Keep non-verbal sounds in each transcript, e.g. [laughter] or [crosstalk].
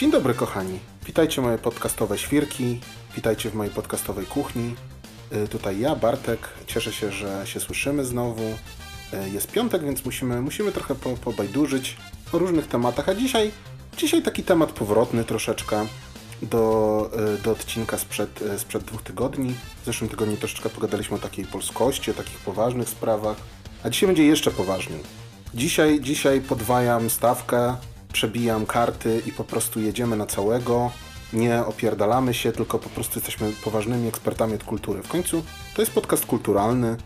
Dzień dobry kochani. Witajcie moje podcastowe świrki. Witajcie w mojej podcastowej kuchni. Y, tutaj ja, Bartek. Cieszę się, że się słyszymy znowu. Y, jest piątek, więc musimy, musimy trochę po, pobajdurzyć o różnych tematach. A dzisiaj, dzisiaj taki temat powrotny troszeczkę do, y, do odcinka sprzed, sprzed dwóch tygodni. W zeszłym tygodniu troszeczkę pogadaliśmy o takiej polskości, o takich poważnych sprawach. A dzisiaj będzie jeszcze poważniej. Dzisiaj, dzisiaj podwajam stawkę przebijam karty i po prostu jedziemy na całego. Nie opierdalamy się, tylko po prostu jesteśmy poważnymi ekspertami od kultury. W końcu to jest podcast kulturalny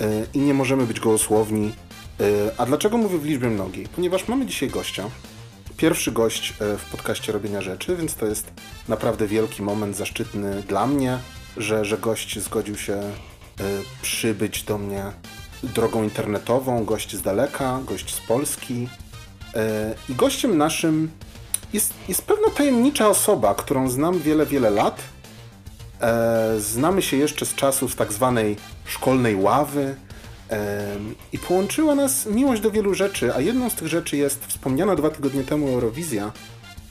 yy, i nie możemy być gołosłowni. Yy, a dlaczego mówię w liczbie mnogiej? Ponieważ mamy dzisiaj gościa. Pierwszy gość yy, w podcaście Robienia Rzeczy, więc to jest naprawdę wielki moment, zaszczytny dla mnie, że, że gość zgodził się przybyć do mnie drogą internetową, gość z daleka, gość z Polski, I gościem naszym jest, jest pewna tajemnicza osoba, którą znam wiele, wiele lat. E, znamy się jeszcze z czasów tak zwanej szkolnej ławy e, i połączyła nas miłość do wielu rzeczy, a jedną z tych rzeczy jest wspomniana dwa tygodnie temu Eurowizja.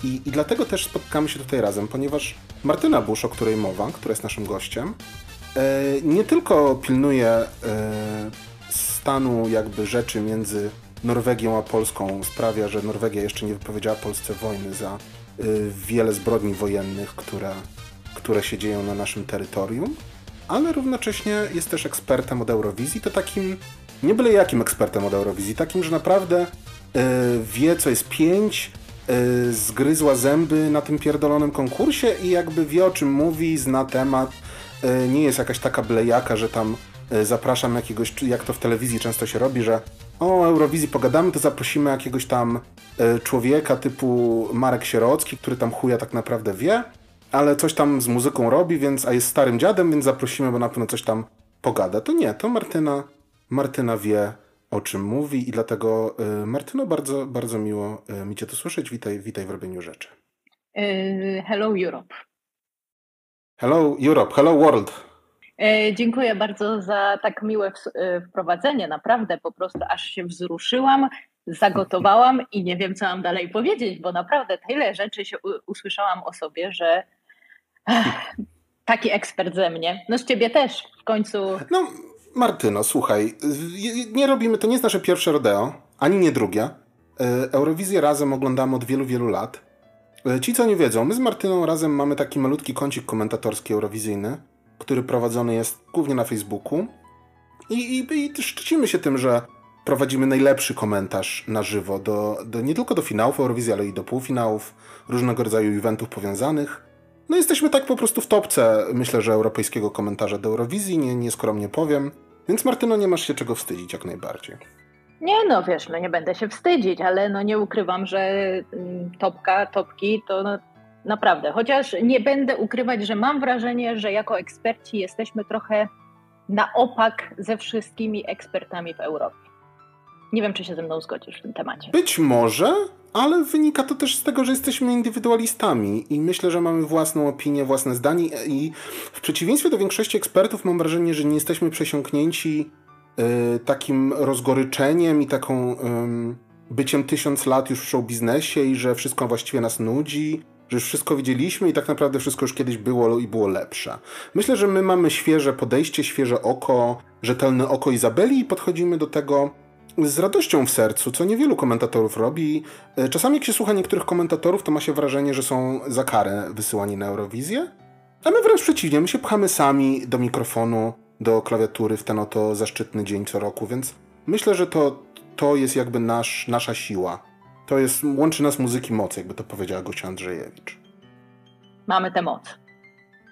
I, I dlatego też spotkamy się tutaj razem, ponieważ Martyna Busz, o której mowa, która jest naszym gościem, nie tylko pilnuje stanu jakby rzeczy między Norwegią a Polską sprawia, że Norwegia jeszcze nie wypowiedziała Polsce wojny za y, wiele zbrodni wojennych, które, które się dzieją na naszym terytorium, ale równocześnie jest też ekspertem od Eurowizji, to takim, nie byle jakim ekspertem od Eurowizji, takim, że naprawdę y, wie, co jest pięć, y, zgryzła zęby na tym pierdolonym konkursie i jakby wie, o czym mówi, zna temat, nie jest jakaś taka blejaka, że tam zapraszam jakiegoś, jak to w telewizji często się robi, że o Eurowizji pogadamy, to zaprosimy jakiegoś tam e, człowieka typu Marek Sierocki, który tam chuja tak naprawdę wie, ale coś tam z muzyką robi, więc, a jest starym dziadem, więc zaprosimy, bo na pewno coś tam pogada. To nie, to Martyna, Martyna wie, o czym mówi i dlatego y, Martyno, bardzo, bardzo miło mi Cię tu słyszeć. Witaj, witaj w robieniu rzeczy. hello Europe. Hello Europe, hello world. E, dziękuję bardzo za tak miłe e, wprowadzenie. Naprawdę po prostu aż się wzruszyłam, zagotowałam i nie wiem, co mam dalej powiedzieć, bo naprawdę tyle rzeczy się usłyszałam o sobie, że taki ekspert ze mnie. No z ciebie też w końcu. No, Martyno, słuchaj, nie robimy, to nie jest nasze pierwsze rodeo, ani nie drugie. E, Eurowizję razem oglądamy od wielu, wielu lat. Ci, co nie wiedzą, my z Martyną razem mamy taki malutki kącik komentatorski eurowizyjny który prowadzony jest głównie na Facebooku. I, i, i szczycimy się tym, że prowadzimy najlepszy komentarz na żywo do, do, nie tylko do finałów Eurowizji, ale i do półfinałów, różnego rodzaju eventów powiązanych. No jesteśmy tak po prostu w topce, myślę, że europejskiego komentarza do Eurowizji, nie, nieskromnie powiem. Więc Martyno, nie masz się czego wstydzić jak najbardziej. Nie no, wiesz, no nie będę się wstydzić, ale no nie ukrywam, że mm, topka, topki to no, Naprawdę, chociaż nie będę ukrywać, że mam wrażenie, że jako eksperci jesteśmy trochę na opak ze wszystkimi ekspertami w Europie. Nie wiem, czy się ze mną zgodzisz w tym temacie. Być może, ale wynika to też z tego, że jesteśmy indywidualistami i myślę, że mamy własną opinię, własne zdanie i w przeciwieństwie do większości ekspertów mam wrażenie, że nie jesteśmy przesiąknięci y, takim rozgoryczeniem i taką y, byciem tysiąc lat już w show biznesie i że wszystko właściwie nas nudzi że już wszystko widzieliśmy i tak naprawdę wszystko już kiedyś było i było lepsze. Myślę, że my mamy świeże podejście, świeże oko, rzetelne oko Izabeli i podchodzimy do tego z radością w sercu, co niewielu komentatorów robi. E, czasami jak się słucha niektórych komentatorów, to ma się wrażenie, że są za karę wysyłani na Eurowizję, a my wręcz przeciwnie, my się pchamy sami do mikrofonu, do klawiatury w ten oto zaszczytny dzień co roku, więc myślę, że to, to jest jakby nasz, nasza siła to jest, łączy nas muzyki moc, jakby to powiedziała Gosia Andrzejewicz. Mamy tę moc.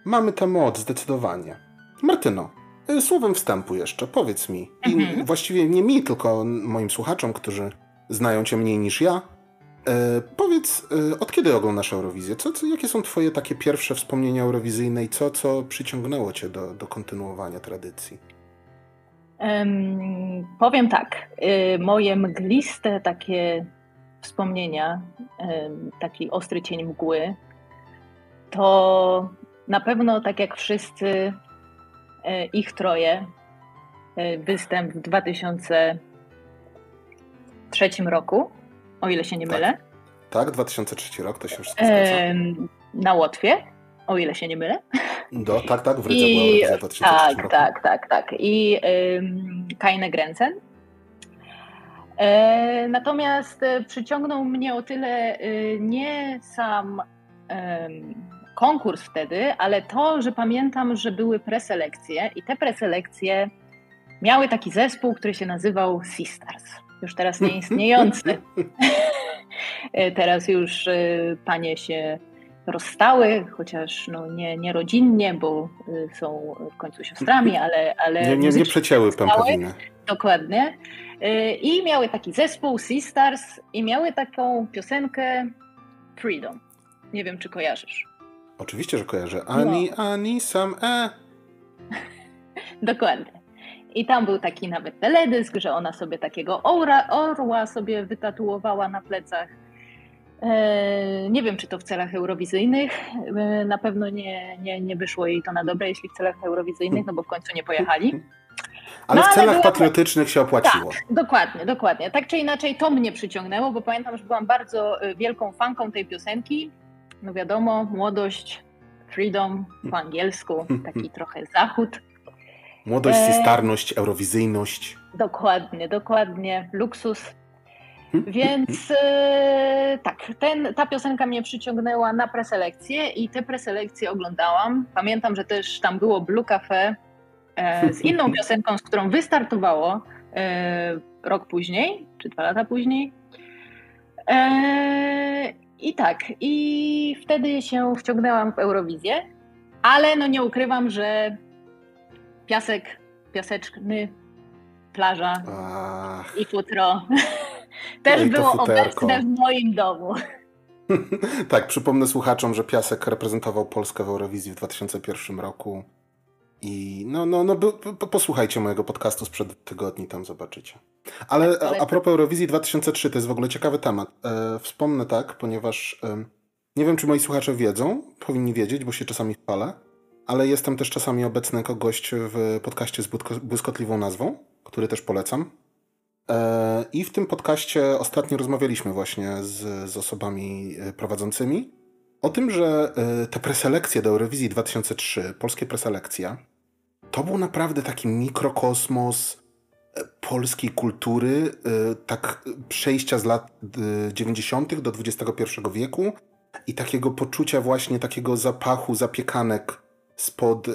Mamy tę moc, zdecydowanie. Martyno, y, słowem wstępu jeszcze, powiedz mi, mhm. i właściwie nie mi, tylko moim słuchaczom, którzy znają cię mniej niż ja, e, powiedz, e, od kiedy oglądasz Eurowizję? Co, co, jakie są twoje takie pierwsze wspomnienia eurowizyjne i co, co przyciągnęło cię do, do kontynuowania tradycji? Um, powiem tak, y, moje mgliste takie wspomnienia, taki ostry cień mgły, to na pewno, tak jak wszyscy, e, ich troje, e, występ w 2003 roku, o ile się nie tak. mylę. Tak, 2003 rok, to się wszystko zgadza. na Łotwie, o ile się nie mylę. Do, tak, tak, w Rydze I, była w 2003 tak, roku. Tak, tak, tak. I um, Kajne Grenzen. E, natomiast e, przyciągnął mnie o tyle e, nie sam konkurs wtedy, ale to, że pamiętam, że były preselekcje i te preselekcje miały taki zespół, który się nazywał Sisters. Już teraz nieistniejący. [laughs] teraz już panie się rozstały, chociaż no nie, nie rodzinnie, bo są w końcu siostrami, [laughs] ale... ale nie, nie, nie przecięły pępowiny. Dokładnie. Y, I miały taki zespół Sisters i miały taką piosenkę Freedom. Nie wiem, czy kojarzysz. Oczywiście, że kojarzę. Ani, no. ani, sam, e. [laughs] Dokładnie. I tam był taki nawet teledysk, że ona sobie takiego orła, orła sobie wytatuowała na plecach. E, nie wiem, czy to w celach eurowizyjnych. E, na pewno nie, nie, nie wyszło jej to na dobre, jeśli w celach eurowizyjnych, no bo w końcu nie pojechali. [laughs] Ale no, w celach ale patriotycznych się opłaciło. Tak, dokładnie, dokładnie. Tak czy inaczej to mnie przyciągnęło, bo pamiętam, że byłam bardzo y, wielką fanką tej piosenki. No wiadomo, młodość, freedom po angielsku, [laughs] taki trochę zachód. Młodość, e... starność, eurowizyjność. Dokładnie, dokładnie. Luksus. Więc e, tak, ten, ta piosenka mnie przyciągnęła na preselekcję i te preselekcje oglądałam. Pamiętam, że też tam było Blue Cafe, z inną piosenką, z którą wystartowało e, rok później, czy dwa lata później. E, I tak, i wtedy się wciągnęłam w Eurowizję, ale no nie ukrywam, że piasek, piaseczny, plaża Ach. i futro [laughs] też no było obecne w moim domu. [laughs] tak, przypomnę słuchaczom, że Piasek reprezentował Polskę w Eurowizji w 2001 roku. I no, no, no posłuchajcie mojego podcastu sprzed tygodni, tam zobaczycie. Ale a, a propos Eurowizji 2003, to jest w ogóle ciekawy temat. E, wspomnę tak, ponieważ e, nie wiem, czy moi słuchacze wiedzą, powinni wiedzieć, bo się czasami chwalę, ale jestem też czasami obecny jako gość w podcaście z błyskotliwą nazwą, który też polecam. E, I w tym podcaście ostatnio rozmawialiśmy właśnie z, z osobami e, prowadzącymi o tym, że e, te preselekcje do Eurowizji 2003, polskie preselekcja, to był naprawdę taki mikrokosmos e, polskiej kultury, e, tak przejścia z lat 90. do XXI wieku i takiego poczucia właśnie takiego zapachu zapiekanek spod,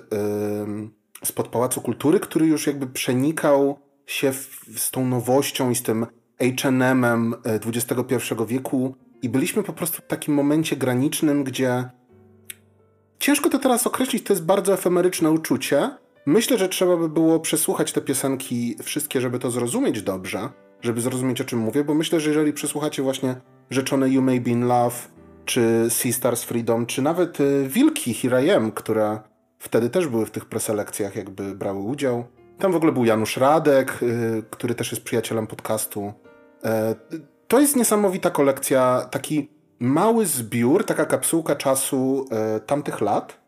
spod Pałacu Kultury, który już jakby przenikał się w, z tą nowością i z tym H&M-em XXI wieku i byliśmy po prostu w takim momencie granicznym, gdzie ciężko to teraz określić, to jest bardzo efemeryczne uczucie. Myślę, że trzeba by było przesłuchać te piosenki wszystkie, żeby to zrozumieć dobrze, żeby zrozumieć o czym mówię, bo myślę, że jeżeli przesłuchacie właśnie rzeczone You May Be In Love, czy Sea Stars Freedom, czy nawet y, Wilki Here I Am, które wtedy też były w tych preselekcjach, jakby brały udział. Tam w ogóle był Janusz Radek, y, który też jest przyjacielem podcastu. E, to jest niesamowita kolekcja, taki mały zbiór, taka kapsułka czasu e, tamtych lat.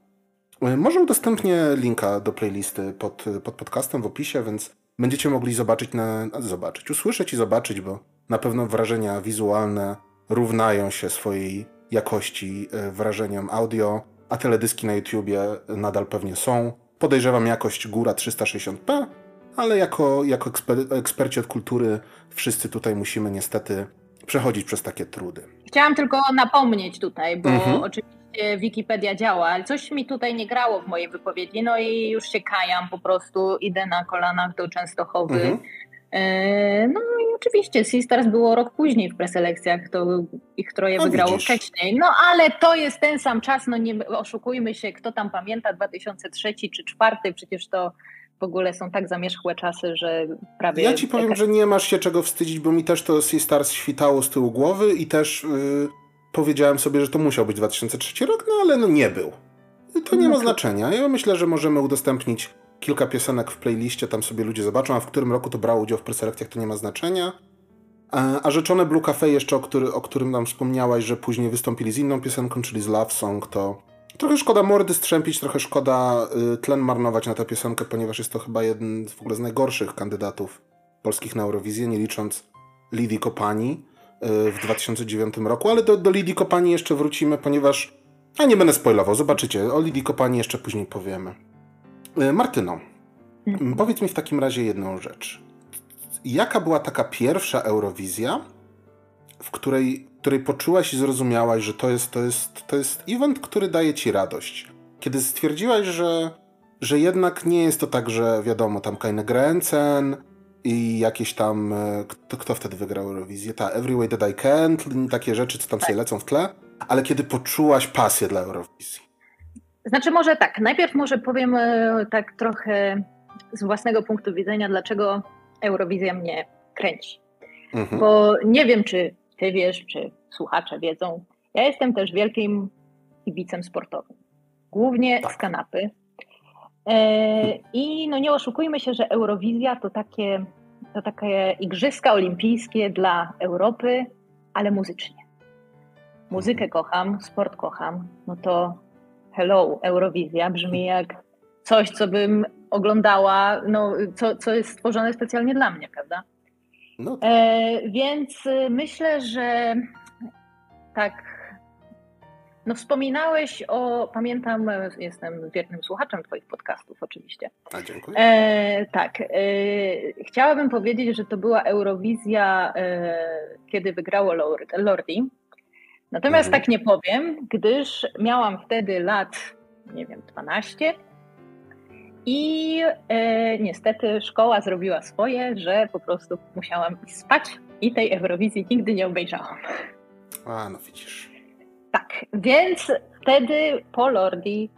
E, może udostępnię linka do playlisty pod, pod podcastem w opisie, więc będziecie mogli zobaczyć, na, zobaczyć, usłyszeć i zobaczyć, bo na pewno wrażenia wizualne równają się swojej jakości e, wrażeniom audio, a teledyski na YouTubie nadal pewnie są. Podejrzewam jakość góra 360p, ale jako, jako eksper eksperci od kultury wszyscy tutaj musimy niestety przechodzić przez takie trudy. Chciałam tylko napomnieć tutaj, bo mhm. oczywiście Wikipedia działa, ale coś mi tutaj nie grało w mojej wypowiedzi, no i już się kajam po prostu, idę na kolanach do Częstochowy. Mhm. E, no i oczywiście Sisters było rok później w preselekcjach, to ich troje no wygrało widzisz. wcześniej. No ale to jest ten sam czas, no nie oszukujmy się, kto tam pamięta 2003 czy 2004, przecież to w ogóle są tak zamierzchłe czasy, że prawie... Ja ci powiem, że nie masz się czego wstydzić, bo mi też to Sea Stars świtało z tyłu głowy i też yy, powiedziałem sobie, że to musiał być 2003 rok, no ale no nie był. To nie ma znaczenia. Ja myślę, że możemy udostępnić kilka piosenek w playliście, tam sobie ludzie zobaczą, a w którym roku to brało udział w preselekcjach, to nie ma znaczenia. A, rzeczone Blue Cafe jeszcze, o, który, o którym nam wspomniałaś, że później wystąpili z inną piosenką, czyli z Love Song, to Trochę szkoda mordy strzępić, trochę szkoda y, tlen marnować na tę piosenkę, ponieważ jest to chyba jeden w ogóle z najgorszych kandydatów polskich na Eurowizję, nie licząc Lidii Kopani. W 2009 roku, ale do, do Lidii Kopani jeszcze wrócimy, ponieważ. A nie będę spoilował, zobaczycie. O Lidii Kopani jeszcze później powiemy. Martyno, mhm. powiedz mi w takim razie jedną rzecz. Jaka była taka pierwsza Eurowizja, w której, której poczułaś i zrozumiałaś, że to jest, to, jest, to jest event, który daje ci radość? Kiedy stwierdziłaś, że, że jednak nie jest to tak, że wiadomo, tam Keine Grenzen i jakieś tam. E, kto, kto wtedy wygrał Eurowizję? Ta Every Way That I Can, takie rzeczy, co tam sobie tak. lecą w tle, ale kiedy poczułaś pasję dla Eurowizji? Znaczy, może tak. Najpierw może powiem e, tak trochę z własnego punktu widzenia, dlaczego Eurowizja mnie kręci. Mhm. Bo nie wiem, czy ty wiesz, czy słuchacze wiedzą. Ja jestem też wielkim kibicem sportowym. Głównie tak. z kanapy. E, I no nie oszukujmy się, że Eurowizja to takie, to takie igrzyska olimpijskie dla Europy, ale muzycznie. Muzykę mhm. kocham, sport kocham, no to hello, Eurowizja brzmi jak coś, co bym oglądała, no, co, co jest stworzone specjalnie dla mnie, prawda? No. E, więc y, myślę, że tak. No wspominałeś o, pamiętam, jestem wiernym słuchaczem Twoich podcastów oczywiście. A, dziękuję. E, tak. E, chciałabym powiedzieć, że to była Eurowizja, e, kiedy wygrało Lord, Lordi. Natomiast mhm. tak nie powiem, gdyż miałam wtedy lat, nie wiem, 12 i e, niestety szkoła zrobiła swoje, że po prostu musiałam spać i tej Eurowizji nigdy nie obejrzałam. A, no widzisz. Tak, więc wtedy po Lordi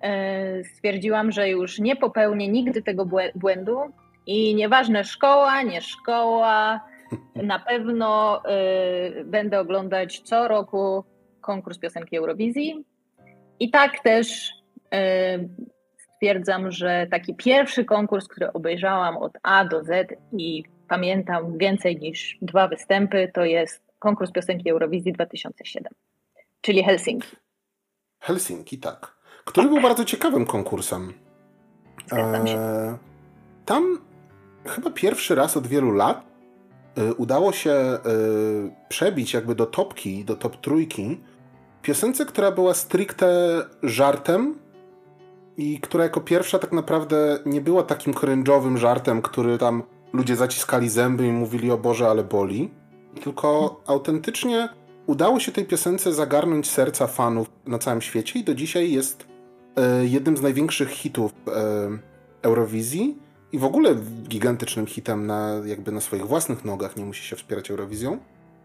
e, stwierdziłam, że już nie popełnię nigdy tego błędu i nieważne szkoła, nie szkoła, [laughs] na pewno e, będę oglądać co roku konkurs piosenki Eurowizji. I tak też e, stwierdzam, że taki pierwszy konkurs, który obejrzałam od A do Z i pamiętam więcej niż dwa występy, to jest konkurs piosenki Eurowizji 2007, czyli Helsinki. Helsinki, tak. Który tak. był bardzo ciekawym konkursem. E, tam chyba pierwszy raz od wielu lat e, udało się e, przebić jakby do topki, do top trójki piosence, która była stricte żartem i która jako pierwsza tak naprawdę nie była takim cringe'owym żartem, który tam ludzie zaciskali zęby i mówili o Boże, ale boli, tylko autentycznie udało się tej piosence zagarnąć serca fanów na całym świecie i do dzisiaj jest e, jednym z największych hitów e, Eurowizji i w ogóle gigantycznym hitem na, jakby na swoich własnych nogach, nie musi się wspierać Eurowizją,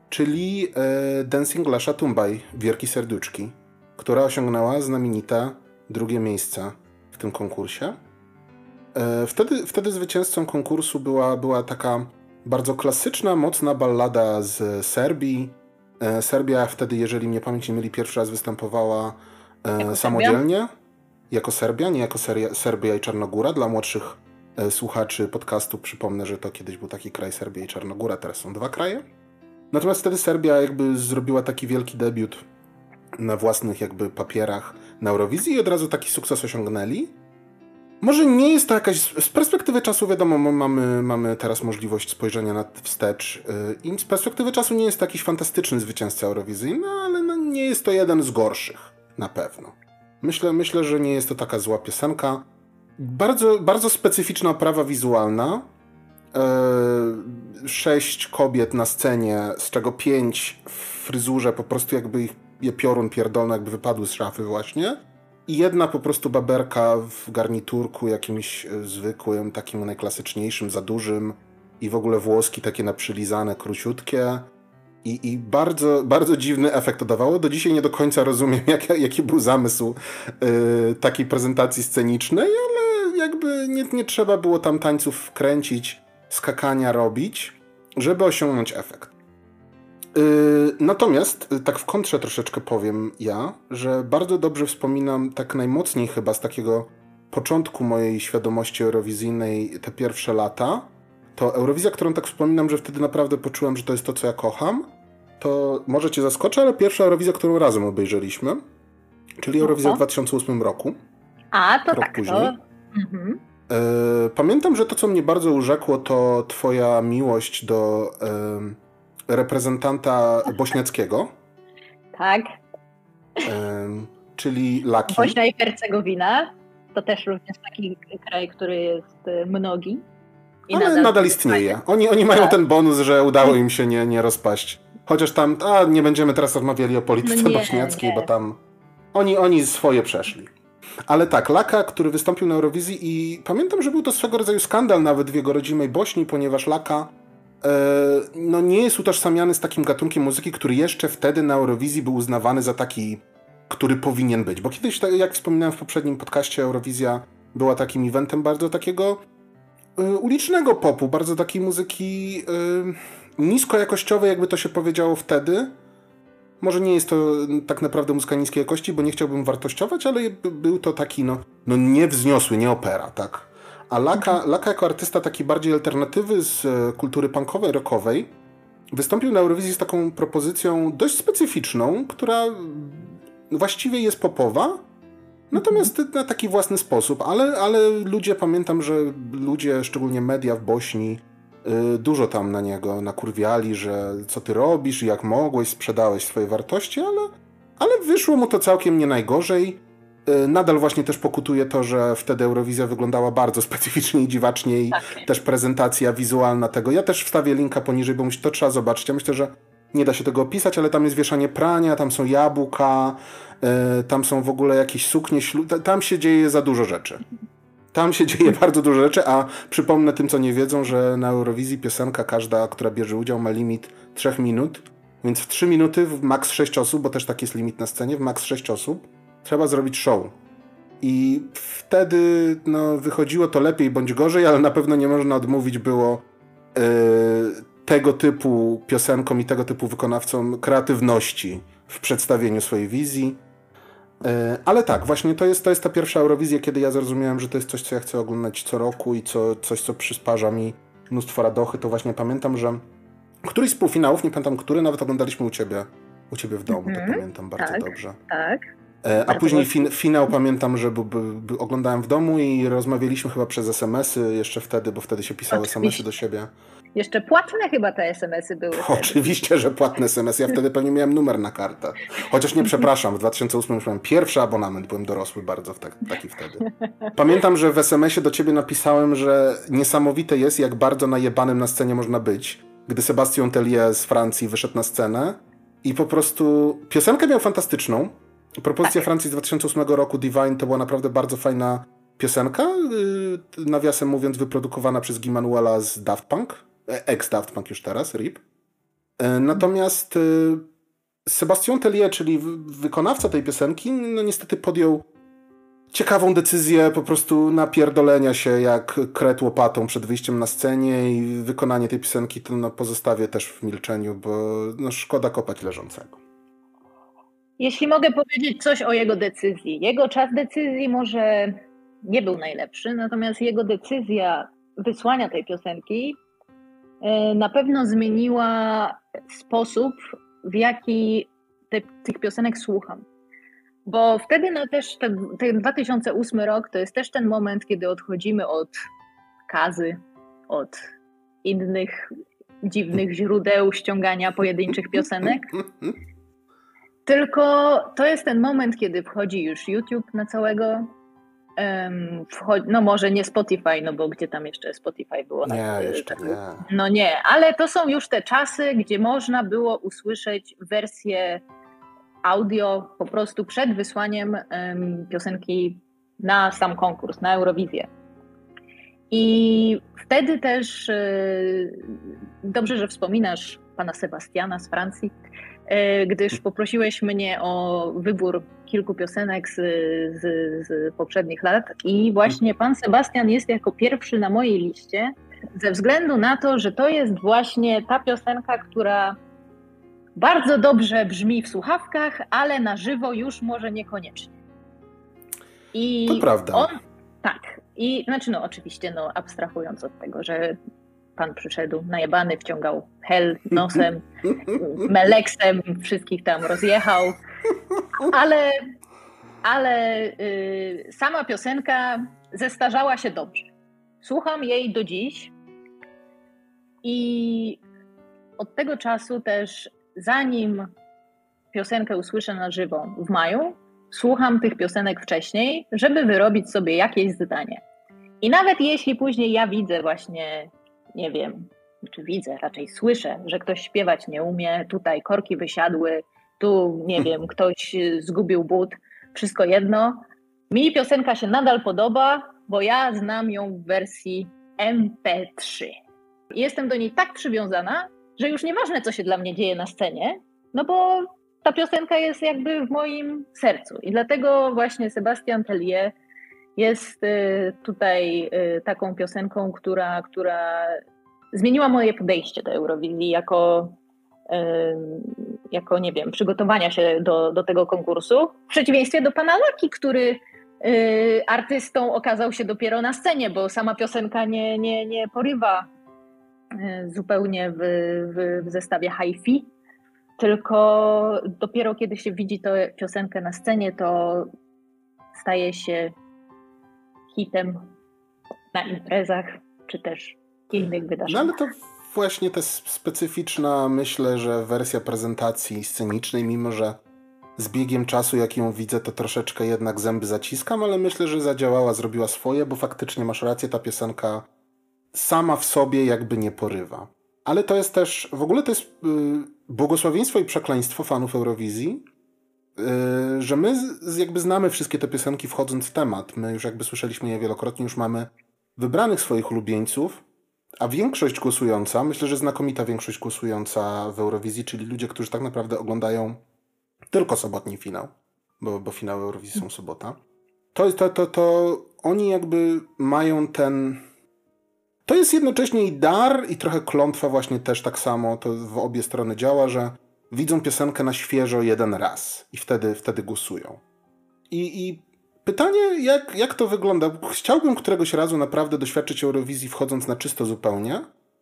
czyli e, Dancing Lasha Tumbaj, Wierki Serduczki, która osiągnęła znamienite drugie miejsce w tym konkursie. E, wtedy, wtedy zwycięzcą konkursu była, była taka bardzo klasyczna, mocna ballada z Serbii. E, Serbia wtedy, jeżeli mnie pamięć nie myli, pierwszy raz występowała e, jako samodzielnie. Serbia? Jako Serbia, nie jako Seria, Serbia i Czarnogóra. Dla młodszych słuchaczy podcastu przypomnę, że to kiedyś był taki kraj Serbia i Czarnogóra, teraz są dwa kraje. Natomiast wtedy Serbia jakby zrobiła taki wielki debiut na własnych jakby papierach na Eurowizji i od razu taki sukces osiągnęli. Może nie jest to jakaś. Z perspektywy czasu, wiadomo, mamy, mamy teraz możliwość spojrzenia na wstecz. Y, I z perspektywy czasu nie jest to jakiś fantastyczny zwycięzca Eurowizyjny, ale no nie jest to jeden z gorszych. Na pewno. Myślę, myślę, że nie jest to taka zła piosenka. Bardzo, bardzo specyficzna prawa wizualna. Yy, sześć kobiet na scenie, z czego pięć w fryzurze, po prostu jakby ich je piorun pierdolny jakby wypadły z szafy właśnie. I jedna po prostu baberka w garniturku jakimś e, zwykłym, takim najklasyczniejszym, za dużym i w ogóle włoski takie naprzylizane, króciutkie. I, I, bardzo, bardzo dziwny efekt to dawało. Do dzisiaj nie do końca rozumiem, [laughs] jak, jaki był zamysł yy, takiej prezentacji scenicznej, ale jakby nie, nie trzeba było tam tańców kręcić, skakania robić, żeby osiągnąć efekt. Yy, natomiast, y, tak w kontrze troszeczkę powiem ja, że bardzo dobrze wspominam, tak najmocniej chyba z takiego początku mojej świadomości eurowizyjnej, te pierwsze lata, to Eurowizja, którą tak wspominam, że wtedy naprawdę poczułem, że to jest to, co ja kocham, to może cię zaskoczę, ale pierwsza Eurowizja, którą razem obejrzeliśmy, czyli Eurowizja w 2008 roku. A, to rok tak, później. To... Mhm. Yy, pamiętam, że to, co mnie bardzo urzekło, to twoja miłość do... Yy, reprezentanta bośniackiego. Tak. Um, czyli Laki. Bośnia i Hercegowina. To też również taki kraj, który jest y, mnogi. Ale nadal, nadal istnieje. Oni, oni mają tak. ten bonus, że udało im się nie, nie rozpaść. Chociaż tam, a nie będziemy teraz rozmawiali o polityce no nie, bośniackiej, nie. bo tam oni, oni swoje przeszli. Ale tak, Laka, który wystąpił na Eurowizji i pamiętam, że był to swego rodzaju skandal nawet w jego rodzimej Bośni, ponieważ Laka e, no, nie jest utożsamiany z takim gatunkiem muzyki, który jeszcze wtedy na Eurowizji był uznawany za taki, który powinien być. Bo kiedyś, tak jak wspominałem w poprzednim podcaście, Eurowizja była takim eventem bardzo takiego e, ulicznego popu, bardzo takiej muzyki e, niskojakościowej, jakby to się powiedziało wtedy może nie jest to tak naprawdę muzyka niskiej jakości, bo nie chciałbym wartościować, ale był to taki, no, no niewzniosły, nie opera, tak? A Laka. Laka jako artysta taki bardziej alternatywy z e, kultury punkowej, rockowej, wystąpił na Eurowizji z taką propozycją dość specyficzną, która właściwie jest popowa, natomiast na taki własny sposób, ale, ale ludzie, pamiętam, że ludzie, szczególnie media w Bośni, Y, dużo tam na niego nakurwiali, że co ty robisz, jak mogłeś, sprzedałeś swoje wartości, ale, ale wyszło mu to całkiem nie najgorzej. Y, nadal właśnie też pokutuje to, że wtedy Eurowizja wyglądała bardzo specyficznie i dziwacznie i tak. też prezentacja wizualna tego. Ja też wstawię linka poniżej, bo to trzeba zobaczyć. Ja myślę, że nie da się tego opisać, ale tam jest wieszanie prania, tam są jabłka, y, tam są w ogóle jakieś suknie, tam się dzieje za dużo rzeczy. Tam się dzieje [laughs] bardzo dużo rzeczy, a przypomnę tym, co nie wiedzą, że na Eurowizji piosenka każda, która bierze udział, ma limit 3 minut. Więc w 3 minuty, w maks 6 osób, bo też taki jest limit na scenie, w maks 6 osób, trzeba zrobić show. I wtedy no, wychodziło to lepiej bądź gorzej, ale na pewno nie można odmówić było yy, tego typu piosenkom i tego typu wykonawcom kreatywności w przedstawieniu swojej wizji. E, ale tak, właśnie to jest, to jest ta pierwsza Eurowizja, kiedy ja zrozumiałem, że to jest coś, co ja chcę oglądać co roku i co, coś, co przysparza mi mnóstwo radochy. To właśnie pamiętam, że któryś z półfinałów, nie pamiętam który, nawet oglądaliśmy u ciebie, u ciebie w domu, mm -hmm. to mhm. pamiętam bardzo tak, dobrze. Tak. E, a później fin, finał pamiętam, że oglądałem w domu i rozmawialiśmy chyba przez SMS-y jeszcze wtedy, bo wtedy się pisały SMS-y do siebie. Jeszcze płatne chyba te SMS-y były. Oczywiście, że płatne SMS. Ja wtedy pewnie miałem numer na kartę. Chociaż nie przepraszam, w 2008 już miałem pierwszy abonament, byłem dorosły bardzo w tak, taki wtedy. Pamiętam, że w SMS-ie do ciebie napisałem, że niesamowite jest, jak bardzo najebanym na scenie można być, gdy Sebastian Tellier z Francji wyszedł na scenę i po prostu piosenkę miał fantastyczną. Propozycja tak. Francji z 2008 roku Divine to była naprawdę bardzo fajna piosenka, yy, nawiasem mówiąc wyprodukowana przez Gimanuela z Daft Punk ex-Daft Punk już teraz, RIP. E, natomiast e, Sebastian Tellier, czyli wykonawca tej piosenki, no niestety podjął ciekawą decyzję po prostu napierdolenia się jak kret łopatą przed wyjściem na scenie i wykonanie tej piosenki to no, pozostawię też w milczeniu, bo no, szkoda kopać leżącego. Jeśli mogę powiedzieć coś o jego decyzji. Jego czas decyzji może nie był najlepszy, natomiast jego decyzja wysłania tej piosenki E, na pewno zmieniła sposób, w jaki te, tych piosenek słucham. Bo wtedy no też ten, ten 2008 rok to jest też ten moment, kiedy odchodzimy od kazy, od innych dziwnych źródeł ściągania pojedynczych piosenek. [laughs] Tylko to jest ten moment, kiedy wchodzi już YouTube na całego no może nie Spotify, no bo gdzie tam jeszcze Spotify było? Nie, na, jeszcze tak, nie. No nie, ale to są już te czasy, gdzie można było usłyszeć wersję audio po prostu przed wysłaniem um, piosenki na sam konkurs, na Eurowizję. I wtedy też y, dobrze, że wspominasz pana Sebastiana z Francji, gdyż poprosiłeś mnie o wybór kilku piosenek z, z, z poprzednich lat i właśnie pan Sebastian jest jako pierwszy na mojej liście ze względu na to, że to jest właśnie ta piosenka, która bardzo dobrze brzmi w słuchawkach, ale na żywo już może niekoniecznie. I to prawda. On, tak. I znaczy, no oczywiście, no abstrahując od tego, że pan przyszedł najebany, wciągał hel nosem, meleksem, wszystkich tam rozjechał, ale, ale y, sama piosenka zestarzała się dobrze. Słucham jej do dziś i od tego czasu też, zanim piosenkę usłyszę na żywo w maju, słucham tych piosenek wcześniej, żeby wyrobić sobie jakieś zdanie. I nawet jeśli później ja widzę właśnie, nie wiem, czy widzę, raczej słyszę, że ktoś śpiewać nie umie, tutaj korki wysiadły, tu, nie wiem, ktoś zgubił but, wszystko jedno. Mi piosenka się nadal podoba, bo ja znam ją w wersji MP3. Jestem do niej tak przywiązana, że już nieważne, co się dla mnie dzieje na scenie, no bo ta piosenka jest jakby w moim sercu. I dlatego właśnie Sebastian Tellier jest y, tutaj y, taką piosenką, która, która zmieniła moje podejście do Eurowizji jako, y, jako nie wiem, przygotowania się do, do tego konkursu. W przeciwieństwie do pana Laki, który artystą okazał się dopiero na scenie, bo sama piosenka nie, nie, nie porywa zupełnie w, w, w zestawie hi-fi, tylko dopiero kiedy się widzi tę piosenkę na scenie, to staje się hitem na imprezach, czy też innych wydarzeniach. No ale to właśnie ta specyficzna, myślę, że wersja prezentacji scenicznej, mimo że z biegiem czasu, jak ją widzę, to troszeczkę jednak zęby zaciskam, ale myślę, że zadziałała, zrobiła swoje, bo faktycznie masz rację, ta piosenka sama w sobie jakby nie porywa. Ale to jest też, w ogóle to jest yy, błogosławieństwo i przekleństwo fanów Eurowizji, że my jakby znamy wszystkie te piosenki wchodząc w temat. My już jakby słyszeliśmy je wielokrotnie, już mamy wybranych swoich ulubieńców, a większość głosująca, myślę, że znakomita większość głosująca w Eurowizji, czyli ludzie, którzy tak naprawdę oglądają tylko sobotni finał, bo, bo finały Eurowizji są sobota, to, to, to, to oni jakby mają ten to jest jednocześnie i dar, i trochę klątwa właśnie też tak samo. To w obie strony działa, że widzą piosenkę na świeżo jeden raz i wtedy, wtedy głosują. I, i pytanie, jak, jak to wygląda? Chciałbym któregoś razu naprawdę doświadczyć Eurowizji wchodząc na czysto zupełnie,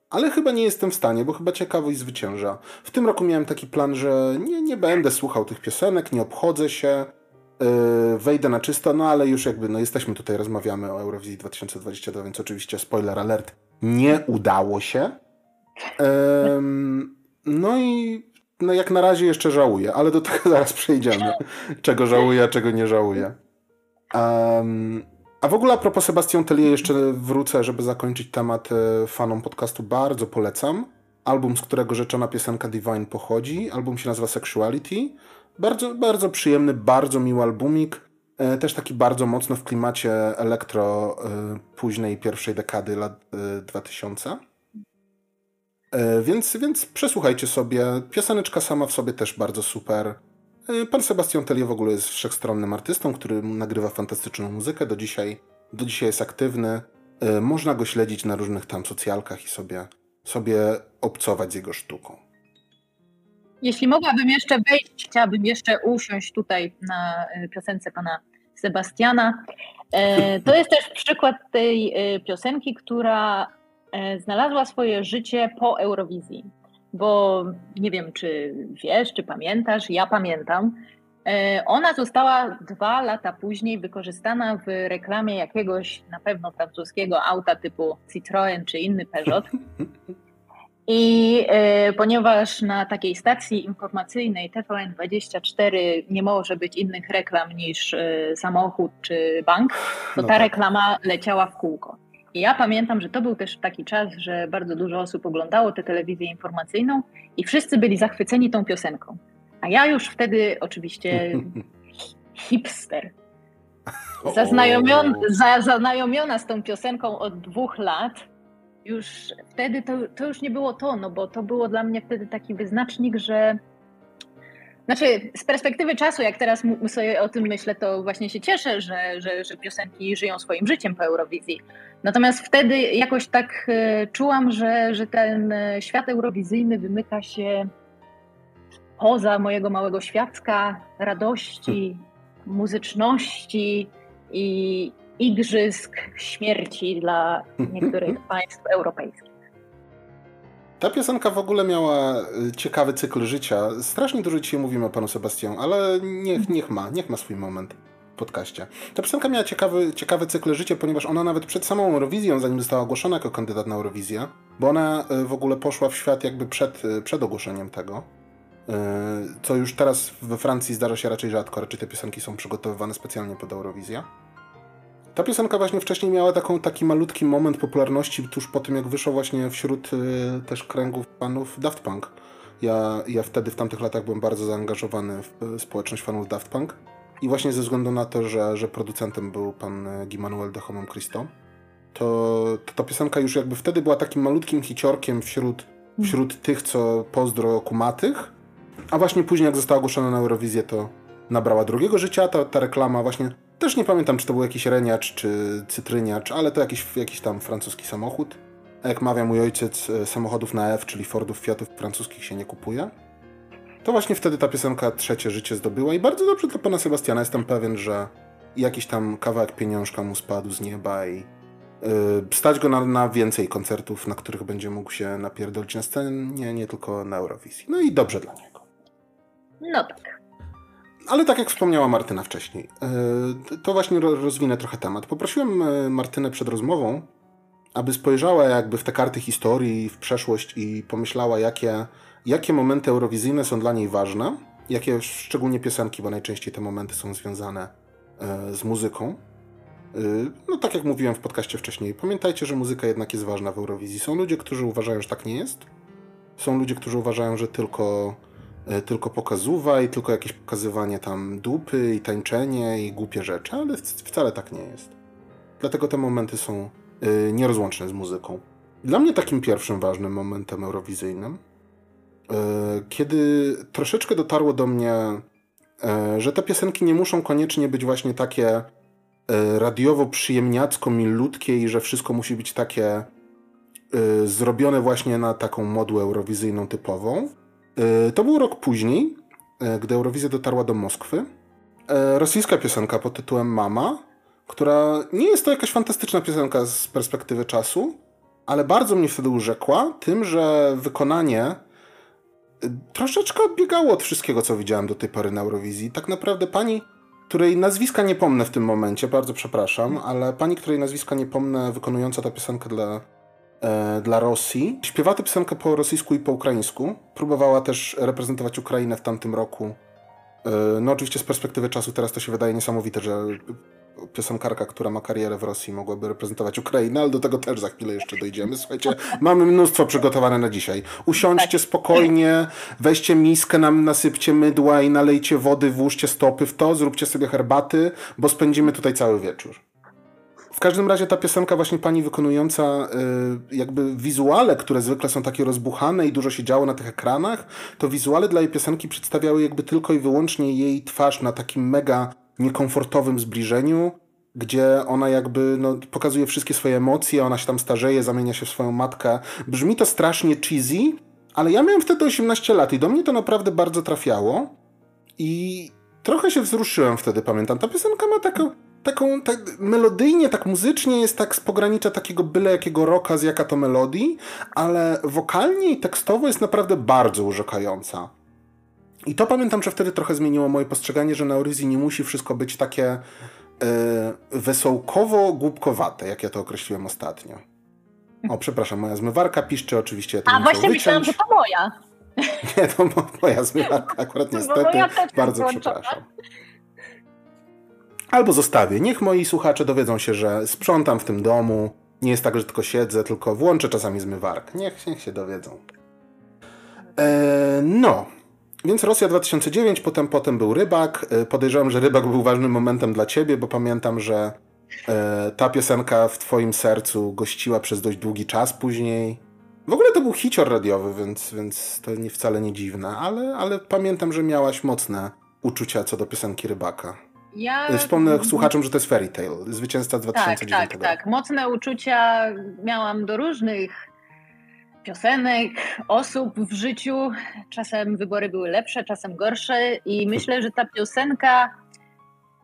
ale chyba nie jestem w stanie, bo chyba ciekawość zwycięża. W tym roku miałem taki plan, że nie, nie będę słuchał tych piosenek, nie obchodzę się, yy, wejdę na czysto, no ale już jakby, no jesteśmy tutaj, rozmawiamy o Eurowizji 2022, więc oczywiście spoiler alert, nie udało się. Yy, no i no jak na razie jeszcze żałuję, ale do tego [laughs] zaraz przejdziemy. Czego żałuję, a czego nie żałuję. Um, a w ogóle a propos Sebastian Tellier jeszcze wrócę, żeby zakończyć temat e, fanom podcastu. Bardzo polecam. Album, z którego rzeczona piosenka Divine pochodzi. Album się nazywa Sexuality. Bardzo, bardzo przyjemny, bardzo miły albumik. E, też taki bardzo mocno w klimacie elektro e, późnej pierwszej dekady lat 2000. Więc, więc przesłuchajcie sobie. Pioseneczka sama w sobie też bardzo super. Pan Sebastian Tellier w ogóle jest wszechstronnym artystą, który nagrywa fantastyczną muzykę. Do dzisiaj, do dzisiaj jest aktywny. Można go śledzić na różnych tam socjalkach i sobie, sobie obcować z jego sztuką. Jeśli mogłabym jeszcze wejść, chciałabym jeszcze usiąść tutaj na e, piosence pana Sebastiana. E, to jest też przykład tej e, piosenki, która znalazła swoje życie po Eurowizji. Bo nie wiem, czy wiesz, czy pamiętasz, ja pamiętam. Ona została dwa lata później wykorzystana w reklamie jakiegoś na pewno francuskiego auta typu Citroën czy inny Peugeot. [laughs] I y, ponieważ na takiej stacji informacyjnej TVN24 nie może być innych reklam niż y, samochód czy bank, to no ta tak. reklama leciała w kółko. I ja pamiętam, że to był też taki czas, że bardzo dużo osób oglądało tę telewizję informacyjną i wszyscy byli zachwyceni tą piosenką. A ja już wtedy oczywiście [laughs] hipster. Zaznajomiona, zaznajomiona z tą piosenką od dwóch lat, już wtedy to, to już nie było to, no bo to było dla mnie wtedy taki wyznacznik, że znaczy, z perspektywy czasu, jak teraz sobie o tym myślę, to właśnie się cieszę, że, że, że piosenki żyją swoim życiem po Eurowizji. Natomiast wtedy jakoś tak e, czułam, że, że ten e, świat eurowizyjny wymyka się poza mojego małego świadka radości, muzyczności i, igrzysk śmierci dla niektórych [laughs] państw europejskich. Ta piosenka w ogóle miała y, ciekawy cykl życia. Strasznie dużo dzisiaj mówimy o panu Sebastian, ale niech, niech ma, niech ma swój moment. podcaście. Ta piosenka miała ciekawy, ciekawy cykl życia, ponieważ ona nawet przed samą Eurowizją, zanim została ogłoszona jako kandydat na Eurowizję, bo ona e, w ogóle poszła w świat jakby przed, e, przed ogłoszeniem tego, co już teraz we Francji zdarza się raczej rzadko, raczej te piosenki są przygotowywane specjalnie pod Eurowizję. Ta piosenka właśnie wcześniej miała taką, taki malutki moment popularności tuż po tym, jak wyszła właśnie wśród y, też kręgów fanów Daft Punk. Ja, ja wtedy w tamtych latach byłem bardzo zaangażowany w y, społeczność fanów Daft Punk. I właśnie ze względu na to, że, że producentem był pan y, Guy Manuel de Homem Christo, to, to ta piosenka już jakby wtedy była takim malutkim hiciorkiem wśród, wśród tych, co pozdro kumatych. A właśnie później, jak została ogłoszona na Eurowizję, to nabrała drugiego życia. Ta, ta reklama właśnie też nie pamiętam, czy to był jakiś reniacz, czy cytryniacz, ale to jakiś, jakiś tam francuski samochód. A jak mawia mój ojciec, e, samochodów na F, czyli Fordów, Fiatów francuskich się nie kupuje. To właśnie wtedy ta piosenka trzecie życie zdobyła i bardzo dobrze dla pana Sebastiana. Jestem pewien, że jakiś tam kawałek pieniążka mu spadł z nieba i yy, stać go na, na, więcej koncertów, na których będzie mógł się napierdolić na scenie, nie tylko na Eurowizji. No i dobrze dla niego. No tak. Ale tak jak wspomniała Martyna wcześniej, e, to właśnie rozwinę trochę temat. Poprosiłem e, Martynę przed rozmową, aby spojrzała jakby w te karty historii, w przeszłość i pomyślała, jakie, jakie momenty eurowizyjne są dla niej ważne, jakie szczególnie piosenki, bo najczęściej te momenty są związane e, z muzyką. No tak jak mówiłem w podcaście wcześniej, pamiętajcie, że muzyka jednak jest ważna w Eurowizji. Są ludzie, którzy uważają, że tak nie jest. Są ludzie, którzy uważają, że tylko tylko pokazuwa i tylko jakieś pokazywanie tam dupy i tańczenie i głupie rzeczy, ale wcale tak nie jest. Dlatego te momenty są e, nierozłączne z muzyką. Dla mnie takim pierwszym ważnym momentem eurowizyjnym, e, kiedy troszeczkę dotarło do mnie, że te piosenki nie muszą koniecznie być właśnie takie radiowo przyjemniacko milutkie i że wszystko musi być takie zrobione właśnie na taką modłę eurowizyjną typową, E, to był rok później, e, gdy Eurowizja dotarła do Moskwy. E, rosyjska piosenka pod tytułem Mama, która nie jest to jakaś fantastyczna piosenka z perspektywy czasu, ale bardzo mnie wtedy urzekła tym, że wykonanie troszeczkę odbiegało od wszystkiego, co widziałem do tej pory na Eurowizji. Tak naprawdę pani, której nazwiska nie pomnę w tym momencie, bardzo przepraszam, ale pani, której nazwiska nie pomnę, wykonująca tę piosenkę dla e, dla Rosji. Śpiewa tę piosenkę po rosyjsku i po ukraińsku. Próbowała też reprezentować Ukrainę w tamtym roku. E, no oczywiście z perspektywy czasu teraz to się wydaje niesamowite, że piosenkarka, która ma karierę w Rosji, mogłaby reprezentować Ukrainę, ale do tego też za chwilę jeszcze dojdziemy. Słuchajcie, mamy mnóstwo przygotowane na dzisiaj. Usiądźcie tak. spokojnie, weźcie miskę, nam nasypcie mydła i nalejcie wody, włóżcie stopy w to, zróbcie sobie herbaty, bo spędzimy tutaj cały wieczór. W każdym razie ta piosenka właśnie pani wykonująca y, jakby wizuale, które zwykle są takie rozbuchane i dużo się działo na tych ekranach, to wizuale dla jej piosenki przedstawiały jakby tylko i wyłącznie jej twarz na takim mega niekomfortowym zbliżeniu, gdzie ona jakby no, pokazuje wszystkie swoje emocje, ona się tam starzeje, zamienia się w swoją matkę. Brzmi to strasznie cheesy, ale ja miałem wtedy 18 lat i do mnie to naprawdę bardzo trafiało i trochę się wzruszyłem wtedy, pamiętam. Ta piosenka ma taką taką, tak, melodyjnie, tak muzycznie jest tak z pogranicza takiego byle jakiego rocka z jaka to melodii, ale wokalnie i tekstowo jest naprawdę bardzo urzekająca. I to pamiętam, że wtedy trochę zmieniło moje postrzeganie, że na Euryzji nie musi wszystko być takie yy, wesołkowo-głupkowate, jak ja to określiłem ostatnio. O, przepraszam, moja zmywarka piszczy, oczywiście ja to A właśnie myślałam, że to moja. [laughs] Nie, to moja zmywarka akurat niestety. Bardzo przepraszam. Albo zostawię. Niech moi słuchacze dowiedzą się, że sprzątam w tym domu. Nie jest tak, że tylko siedzę, tylko włączę czasami zmywarkę. Niech, niech się dowiedzą. E, no. Więc Rosja 2009, potem, potem był Rybak. E, podejrzewam, że Rybak był ważnym momentem dla ciebie, bo pamiętam, że e, ta piosenka w twoim sercu gościła przez dość długi czas później. W ogóle to był hicior radiowy, więc, więc to nie, wcale nie dziwne, ale, ale pamiętam, że miałaś mocne uczucia co do piosenki Rybaka. Ja... Wspomnę słuchaczom, że to jest Fairy Tale, zwycięzca 2009 Tak, tak, tak. Mocne uczucia miałam do różnych piosenek, osób w życiu. Czasem wybory były lepsze, czasem gorsze i myślę, że ta piosenka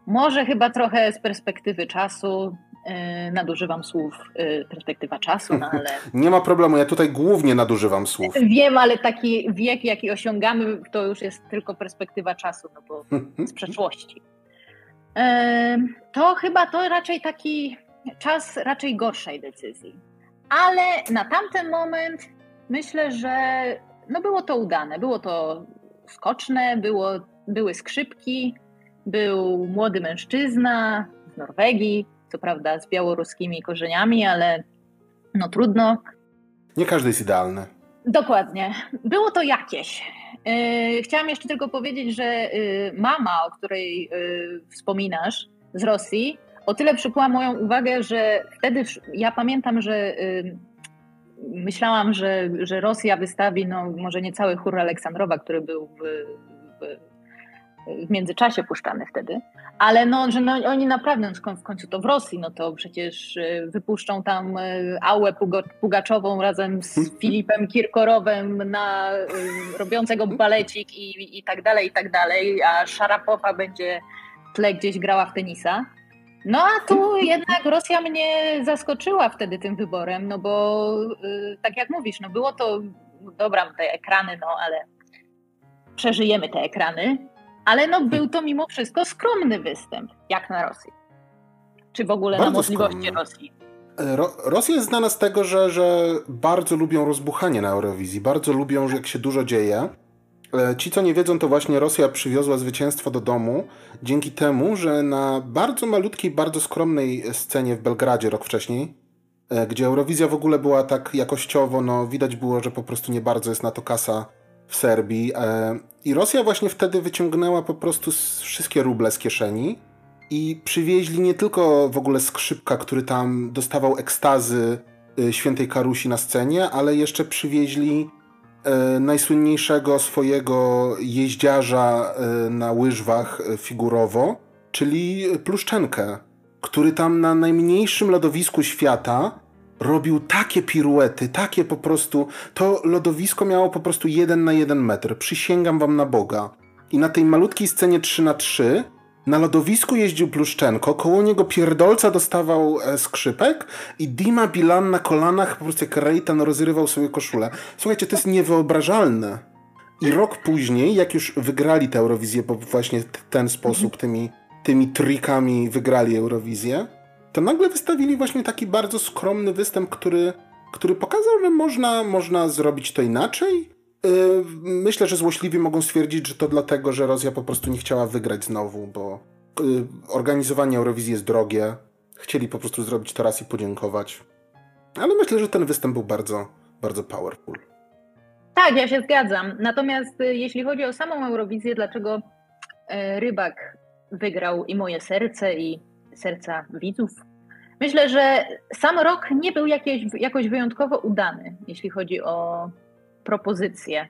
może chyba trochę z perspektywy czasu Yy, nadużywam słów yy, perspektywa czasu, no ale... [laughs] Nie ma problemu, ja tutaj głównie nadużywam słów. [laughs] Wiem, ale taki wiek, jaki osiągamy, to już jest tylko perspektywa czasu, no bo [laughs] z przeszłości. To chyba to raczej taki czas raczej gorszej decyzji. Ale na tamten moment myślę, że no było to udane. Było to skoczne, było, były skrzypki, był młody mężczyzna z Norwegii, co prawda z białoruskimi korzeniami, ale no trudno. Nie każdy jest idealny. Dokładnie. Było to jakieś. Yy, chciałam jeszcze tylko powiedzieć, że yy, mama, o której yy, wspominasz z Rosji, o tyle przykuła moją uwagę, że wtedy ja pamiętam, że myślałam, że, że Rosja wystawi, no może nie cały chór Aleksandrowa, który był w, w, w międzyczasie puszczany wtedy, ale no, że no, oni naprawdę no, w końcu to w Rosji, no to przecież y, wypuszczą tam y, Ałę Pugaczową razem z [laughs] Filipem Kirkorowem na y, robiącego balecik i, i tak dalej, i tak dalej, a Szarapowa będzie tle gdzieś grała w tenisa. No a tu jednak Rosja mnie zaskoczyła wtedy tym wyborem, no bo tak jak mówisz, no było to, dobra, te ekrany, no ale przeżyjemy te ekrany, ale no był to mimo wszystko skromny występ, jak na Rosję. Czy w ogóle bardzo na możliwości skromny. Rosji. E, Ro Rosja jest znana z tego, że, że bardzo lubią rozbuchanie na Eurowizji, bardzo lubią, jak się dużo dzieje. E, ci, co nie wiedzą, to właśnie Rosja przywiozła zwycięstwo do domu dzięki temu, że na bardzo malutkiej, bardzo skromnej scenie w Belgradzie rok wcześniej, e, gdzie Eurowizja w ogóle była tak jakościowo, no widać było, że po prostu nie bardzo jest na to kasa w Serbii. E, I Rosja właśnie wtedy wyciągnęła po prostu wszystkie ruble z kieszeni i przywieźli nie tylko w ogóle skrzypka, który tam dostawał ekstazy e, świętej Karusi na scenie, ale jeszcze przywieźli e, najsłynniejszego swojego jeździarza na łyżwach figurowo, czyli Pluszczenkę, który tam na najmniejszym lodowisku świata robił takie piruety, takie po prostu. To lodowisko miało po prostu jeden na jeden metr. Przysięgam wam na Boga. I na tej malutkiej scenie 3 na 3 na lodowisku jeździł Pluszczenko, koło niego pierdolca dostawał e, skrzypek i Dima Bilan na kolanach po prostu jak Reitan rozrywał sobie koszulę. Słuchajcie, to jest niewyobrażalne. I rok później, jak już wygrali tę Eurowizję, bo właśnie w ten sposób, tymi, tymi trikami wygrali Eurowizję, to nagle wystawili właśnie taki bardzo skromny występ, który, który pokazał, że można, można zrobić to inaczej. Yy, myślę, że złośliwi mogą stwierdzić, że to dlatego, że Rosja po prostu nie chciała wygrać znowu, bo yy, organizowanie Eurowizji jest drogie. Chcieli po prostu zrobić to raz i podziękować. Ale myślę, że ten występ był bardzo, bardzo powerful. Tak, ja się zgadzam. Natomiast y, jeśli chodzi o samą Eurowizję, dlaczego Rybak wygrał i moje serce, i serca widzów. Myślę, że sam rok nie był jakieś, jakoś wyjątkowo udany, jeśli chodzi o propozycje,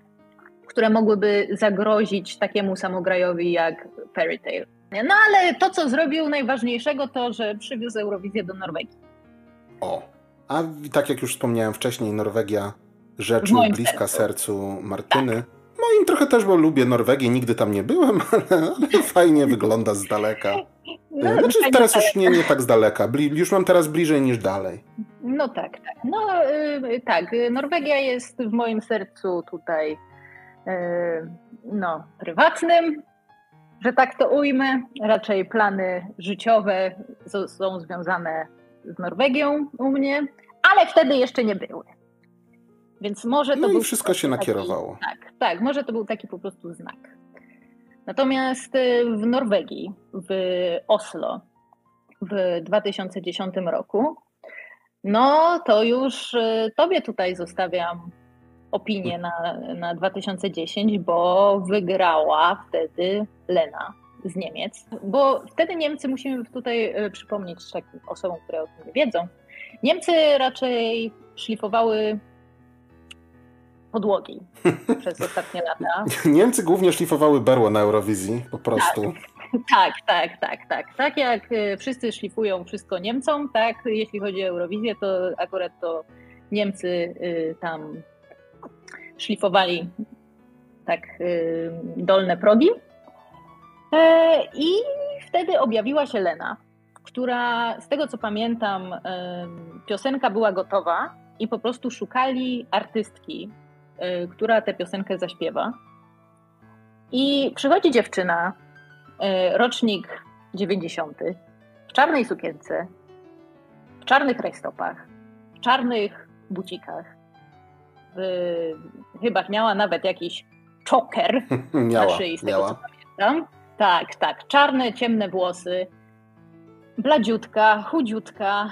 które mogłyby zagrozić takiemu samograjowi jak Fairy Tail. No ale to, co zrobił najważniejszego, to, że przywiózł Eurowizję do Norwegii. O, a tak jak już wspomniałem wcześniej, Norwegia rzecz bliska sercu, sercu Martyny. Tak. Moim trochę też, bo lubię Norwegię, nigdy tam nie byłem, [laughs] ale, ale fajnie wygląda z daleka. No, znaczy teraz już nie, nie tak z daleka, już mam teraz bliżej niż dalej. No tak, tak. No yy, tak, Norwegia jest w moim sercu tutaj yy, no, prywatnym, że tak to ujmę. Raczej plany życiowe są związane z Norwegią u mnie, ale wtedy jeszcze nie były. Więc może to no był. I wszystko się nakierowało. tak, tak, może to był taki po prostu znak. Natomiast y, w Norwegii, w Oslo w 2010 roku, no to już y, tobie tutaj zostawiam opinię na, na 2010, bo wygrała wtedy Lena z Niemiec. Bo wtedy Niemcy, musimy tutaj y, przypomnieć takim osobom, które o tym nie wiedzą, Niemcy raczej szlifowały podłogi przez ostatnie lata. [laughs] Niemcy głównie szlifowały berło na Eurowizji, po prostu. Tak, tak, tak, tak, tak. Tak jak y, wszyscy szlifują wszystko Niemcom, tak jeśli chodzi o Eurowizję, to akurat to Niemcy y, tam szlifowali tak y, dolne progi. E, I wtedy objawiła się Lena, która z tego co pamiętam, piosenka była gotowa i po prostu szukali artystki, która tę piosenkę zaśpiewa. I przychodzi dziewczyna, y, rocznik 90. w czarnej sukience, w czarnych rajstopach, w czarnych bucikach. W, chyba miała nawet jakiś czoker [laughs] miała, na szyi, z tego miała. co pamiętam. Tak, tak. Czarne, ciemne włosy, bladziutka, chudziutka.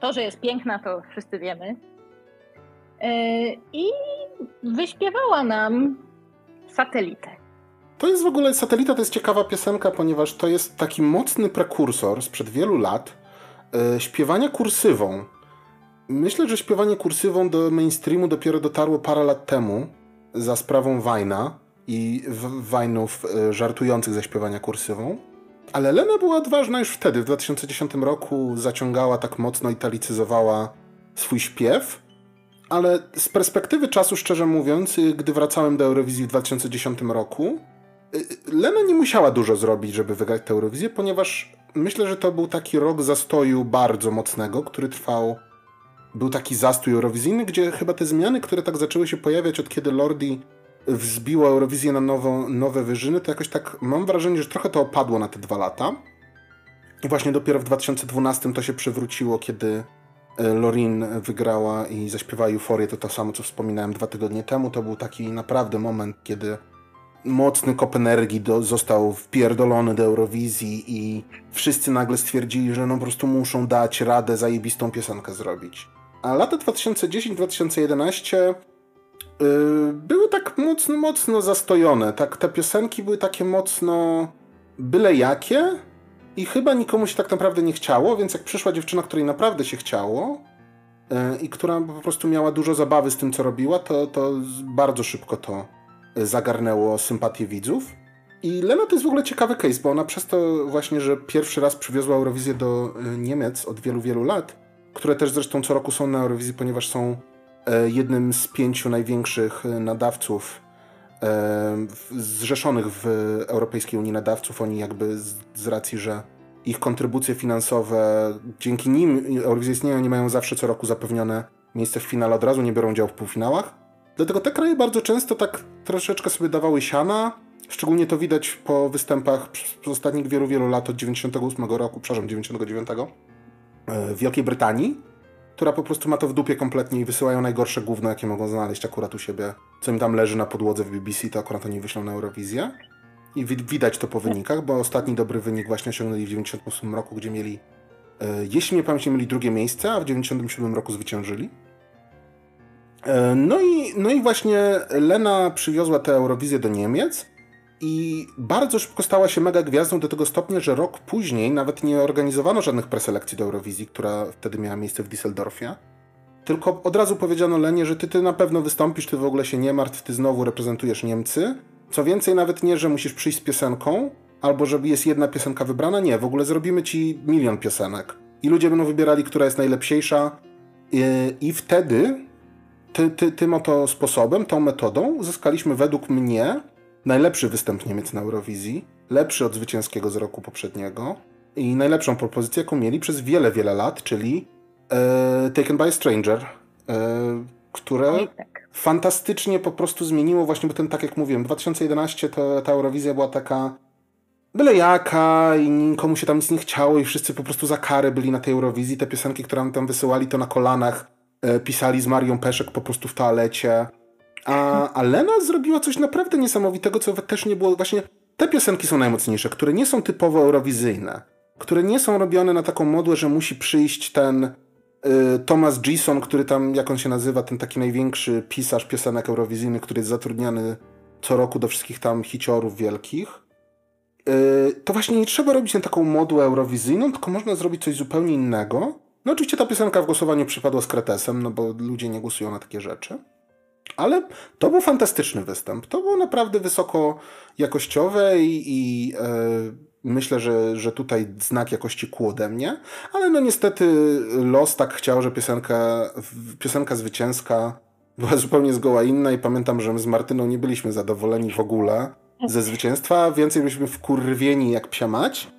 To, że jest piękna, to wszyscy wiemy. Yy, I wyśpiewała nam satelitę. To jest w ogóle, Satelita to jest ciekawa piosenka, ponieważ to jest taki mocny prekursor sprzed wielu lat e, śpiewania kursywą. Myślę, że śpiewanie kursywą do mainstreamu dopiero dotarło parę lat temu za sprawą Wajna i Wajnów e, żartujących ze śpiewania kursywą. Ale Lena była odważna już wtedy, w 2010 roku zaciągała tak mocno, italicyzowała swój śpiew. Ale z perspektywy czasu, szczerze mówiąc, y, gdy wracałem do Eurowizji w 2010 roku, y, Lena nie musiała dużo zrobić, żeby wygrać tę Eurowizję, ponieważ myślę, że to był taki rok zastoju bardzo mocnego, który trwał. Był taki zastój eurowizyjny, gdzie chyba te zmiany, które tak zaczęły się pojawiać od kiedy Lordi wzbiła Eurowizję na nową, nowe wyżyny, to jakoś tak mam wrażenie, że trochę to opadło na te dwa lata. I właśnie dopiero w 2012 to się przywróciło, kiedy Lorin wygrała i zaśpiewała Euforię, to to samo, co wspominałem dwa tygodnie temu. To był taki naprawdę moment, kiedy mocny kop energii do, został wpierdolony do Eurowizji i wszyscy nagle stwierdzili, że no po prostu muszą dać radę zajebistą piosenkę zrobić. A lata 2010-2011 yy, były tak mocno, mocno zastojone. Tak, te piosenki były takie mocno byle jakie i chyba nikomu się tak naprawdę nie chciało, więc jak przyszła dziewczyna, której naprawdę się chciało yy, i która po prostu miała dużo zabawy z tym, co robiła, to, to bardzo szybko to zagarnęło sympatię widzów. I Lena to jest w ogóle ciekawy case, bo ona przez to właśnie, że pierwszy raz przywiozła Eurowizję do y, Niemiec od wielu, wielu lat, które też zresztą co roku są na Eurowizji, ponieważ są e, jednym z pięciu największych e, nadawców e, zrzeszonych w Europejskiej Unii Nadawców. Oni jakby z, z racji, że ich kontrybucje finansowe, dzięki nim Eurowizja istnieją, oni mają zawsze co roku zapewnione miejsce w finale od razu, nie biorą udziału w półfinałach. Dlatego te kraje bardzo często tak troszeczkę sobie dawały siana. Szczególnie to widać po występach przez ostatnich wielu, wielu lat od 98 roku, przepraszam, 99 w Wielkiej Brytanii, która po prostu ma to w dupie kompletnie i wysyłają najgorsze gówno, jakie mogą znaleźć akurat u siebie. Co im tam leży na podłodze w BBC, to akurat oni wyślą na Eurowizję. I widać to po wynikach, bo ostatni dobry wynik właśnie osiągnęli w 98 roku, gdzie mieli, jeśli nie pamiętam, mieli drugie miejsce, a w 97 roku zwyciężyli. No i, no i właśnie Lena przywiozła tę Eurowizję do Niemiec i bardzo szybko stała się mega gwiazdą do tego stopnia, że rok później nawet nie organizowano żadnych preselekcji do Eurowizji, która wtedy miała miejsce w Düsseldorfie. Tylko od razu powiedziano Lenie, że ty, ty na pewno wystąpisz, ty w ogóle się nie martw, ty znowu reprezentujesz Niemcy. Co więcej, nawet nie, że musisz przyjść z piosenką, albo żeby jest jedna piosenka wybrana, nie, w ogóle zrobimy ci milion piosenek. I ludzie będą wybierali, która jest najlepsiejsza. I, i wtedy ty, ty, tym oto sposobem, tą metodą uzyskaliśmy według mnie najlepszy występ Niemiec na Eurowizji, lepszy od zwycięskiego z roku poprzedniego i najlepszą propozycję, jaką mieli przez wiele, wiele lat, czyli e, Taken by a Stranger, e, które tak. fantastycznie po prostu zmieniło właśnie, bo ten, tak jak mówiłem, 2011 to ta Eurowizja była taka byle jaka i nikomu się tam nic nie chciało i wszyscy po prostu za karę byli na tej Eurowizji. Te piosenki, które nam tam wysyłali, to na kolanach E, pisali z Marią Peszek po prostu w toalecie. A, a Lena zrobiła coś naprawdę niesamowitego, co też nie było. Właśnie te piosenki są najmocniejsze, które nie są typowo eurowizyjne, które nie są robione na taką modłę, że musi przyjść ten y, Thomas Gison, który tam, jak on się nazywa, ten taki największy pisarz piosenek eurowizyjnych, który jest zatrudniany co roku do wszystkich tam hiciorów wielkich. Y, to właśnie nie trzeba robić na taką modłę eurowizyjną, tylko można zrobić coś zupełnie innego no oczywiście ta piosenka w głosowaniu przypadła z kretesem, no bo ludzie nie głosują na takie rzeczy. Ale to był fantastyczny występ. To było naprawdę wysoko jakościowe i, i e, myślę, że, że tutaj znak jakości kół ode mnie. Ale no niestety los tak chciał, że piosenka, piosenka zwycięska była zupełnie zgoła inna i pamiętam, że my z Martyną nie byliśmy zadowoleni w ogóle ze zwycięstwa. Więcej byliśmy wkurwieni jak psia mać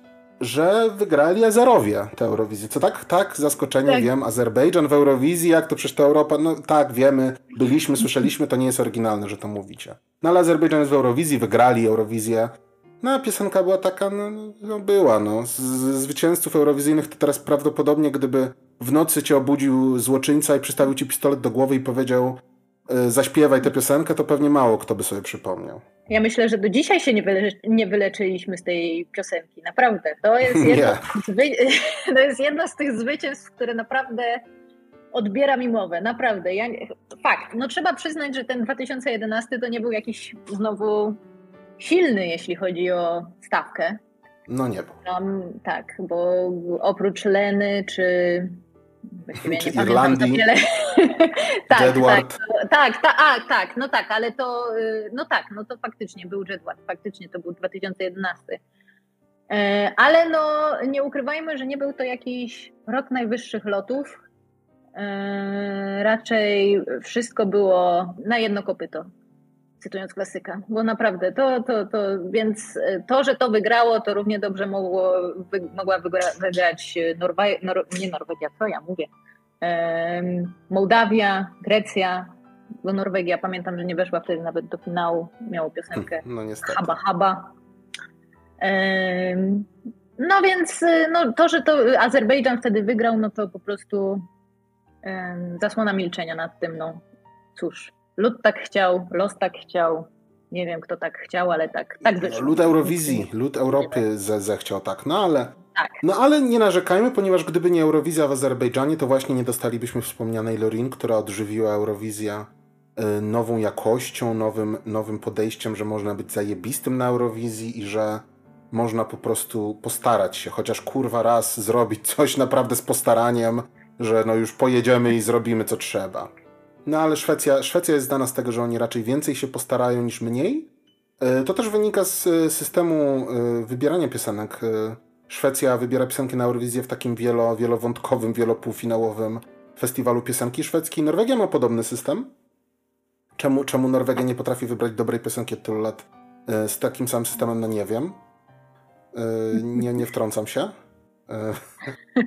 że wygrali Azerowie tę Eurowizję. Co tak? Tak, zaskoczenie, tak. wiem. Azerbejdżan w Eurowizji, jak to przecież to Europa? No tak, wiemy, byliśmy, słyszeliśmy, to nie jest oryginalne, że to mówicie. No ale Azerbejdżan jest w Eurowizji, wygrali Eurowizję. No, piosenka była taka, no, no była, no. Z, z zwycięzców eurowizyjnych to teraz prawdopodobnie, gdyby w nocy cię obudził złoczyńca i przystawił ci pistolet do głowy i powiedział zaśpiewaj tę piosenkę, to pewnie mało kto by sobie przypomniał. Ja myślę, że do dzisiaj się nie, nie wyleczyliśmy z tej piosenki. Naprawdę. To jest, [laughs] jedno, [laughs] to jest jedno z tych zwycięstw, które naprawdę odbiera mi mowę. Naprawdę. Ja, fakt. No trzeba przyznać, że ten 2011 to nie był jakiś znowu silny, jeśli chodzi o stawkę. No nie był. Tam, tak, bo oprócz Leny czy Właściwie czy nie Irlandii, [laughs] tak, Jedward. tak, tak, ta, a, tak, no tak, ale to, y, no tak, no to faktycznie był Jedward, faktycznie to był 2011. E, ale no, nie ukrywajmy, że nie był to jakiś rok najwyższych lotów. E, raczej wszystko było na jedno kopyto cytując klasyka, bo naprawdę to, to, to, więc e, to, że to wygrało, to równie dobrze mogło, wy, mogła wygrać Norwe, Nor, nie Norwegia, co ja mówię, um, Mołdawia, Grecja, bo Norwegia, pamiętam, że nie weszła wtedy nawet do finału, miało piosenkę no, Haba Haba. Um, no więc e, no, to, że to Azerbejdżan wtedy wygrał, no to po prostu zasłona milczenia nad tym, no cóż. Lud tak chciał, los tak chciał. Nie wiem, kto tak chciał, ale tak, tak wyszło. Lud Eurowizji, lud Europy ze, zechciał tak, no ale... Tak. No ale nie narzekajmy, ponieważ gdyby nie Eurowizja w Azerbejdżanie, to właśnie nie dostalibyśmy wspomnianej Lorin, która odżywiła Eurowizję y, nową jakością, nowym, nowym podejściem, że można być zajebistym na Eurowizji i że można po prostu postarać się, chociaż kurwa raz zrobić coś naprawdę z postaraniem, że no już pojedziemy i zrobimy co trzeba. No ale Szwecja, Szwecja jest znana z tego, że oni raczej więcej się postarają niż mniej. E, to też wynika z e, systemu e, wybierania piosenek. Szwecja wybiera piosenki na Eurowizję w takim wielo, wielowątkowym, wielopółfinałowym festiwalu piosenki szwedzkiej. Norwegia ma podobny system. Czemu, czemu Norwegia nie potrafi wybrać dobrej piosenki od tylu lat z takim samym systemem, no nie wiem. Nie, nie wtrącam się. E,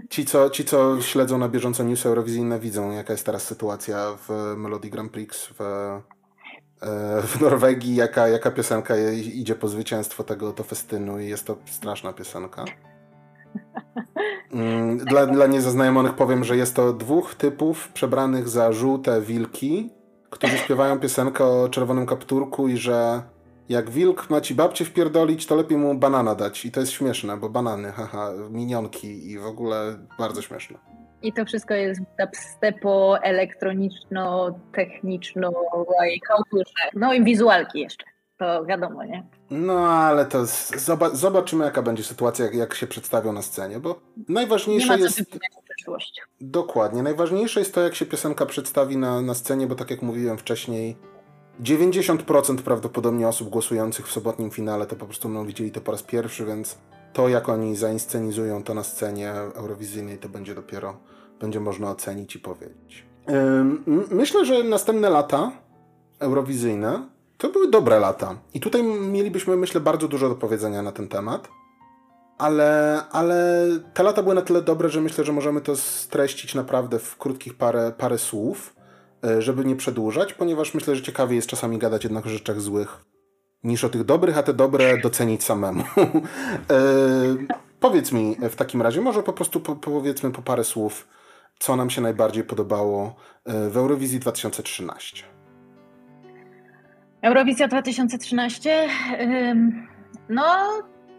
ci co, ci, co śledzą na bieżąco news eurowizyjne, widzą, jaka jest teraz sytuacja w Melody Grand Prix w, e, w Norwegii, jaka, jaka piosenka idzie po zwycięstwo tego to festynu i jest to straszna piosenka. Mm, dla, dla niezaznajomionych powiem, że jest to dwóch typów przebranych za żółte wilki, którzy śpiewają piosenkę o czerwonym kapturku i że jak wilk ma ci babcię wpierdolić, to lepiej mu banana dać. I to jest śmieszne, bo banany, haha, minionki i w ogóle bardzo śmieszne. I to wszystko jest dubstepo elektroniczno-techniczno no i wizualki jeszcze. To wiadomo, nie? No, ale to zobaczymy, jaka będzie sytuacja, jak, jak się przedstawią na scenie, bo najważniejsze nie ma jest. Przyszłość. Dokładnie. Najważniejsze jest to, jak się piosenka przedstawi na, na scenie, bo tak jak mówiłem wcześniej, 90% prawdopodobnie osób głosujących w sobotnim finale to po prostu będą widzieli to po raz pierwszy, więc to jak oni zainscenizują to na scenie eurowizyjnej to będzie dopiero, będzie można ocenić i powiedzieć. Myślę, że następne lata eurowizyjne to były dobre lata. I tutaj mielibyśmy, myślę, bardzo dużo do powiedzenia na ten temat. Ale, ale te lata były na tyle dobre, że myślę, że możemy to streścić naprawdę w krótkich parę, parę słów. E, żeby nie przedłużać, ponieważ myślę, że ciekawie jest czasami gadać jednak o rzeczach złych, niż o tych dobrych, a te dobre docenić samemu. [laughs] e, powiedz mi w takim razie, może po prostu po, powiedzmy po parę słów, co nam się najbardziej podobało e, w Eurowizji 2013. Eurowizja 2013. No,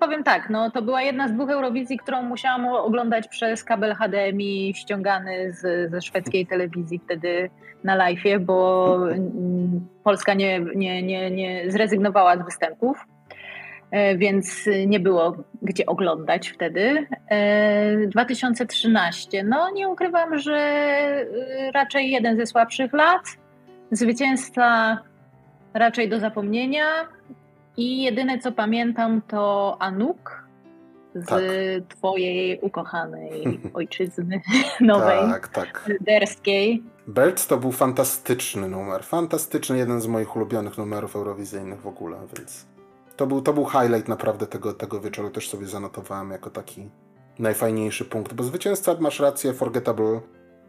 powiem tak, no to była jedna z dwóch Eurowizji, którą musiałam oglądać przez kabel HDMI ściągany z, ze szwedzkiej telewizji wtedy na live, bo Polska nie, nie, nie, nie zrezygnowała z występów, e, więc nie było gdzie oglądać wtedy. 2013, e, no nie ukrywam, że e, raczej jeden ze słabszych lat. Zwycięstwa raczej do zapomnienia i jedyne co pamiętam to Anuk z tak. twojej ukochanej [laughs] ojczyzny [laughs] nowej, tak, tak. derskiej. Belts to był fantastyczny numer, fantastyczny, jeden z moich ulubionych numerów eurowizyjnych w ogóle, więc to był, to był highlight naprawdę tego, tego wieczoru, też sobie zanotowałem jako taki najfajniejszy punkt, bo zwycięzca, masz rację, Forgettable,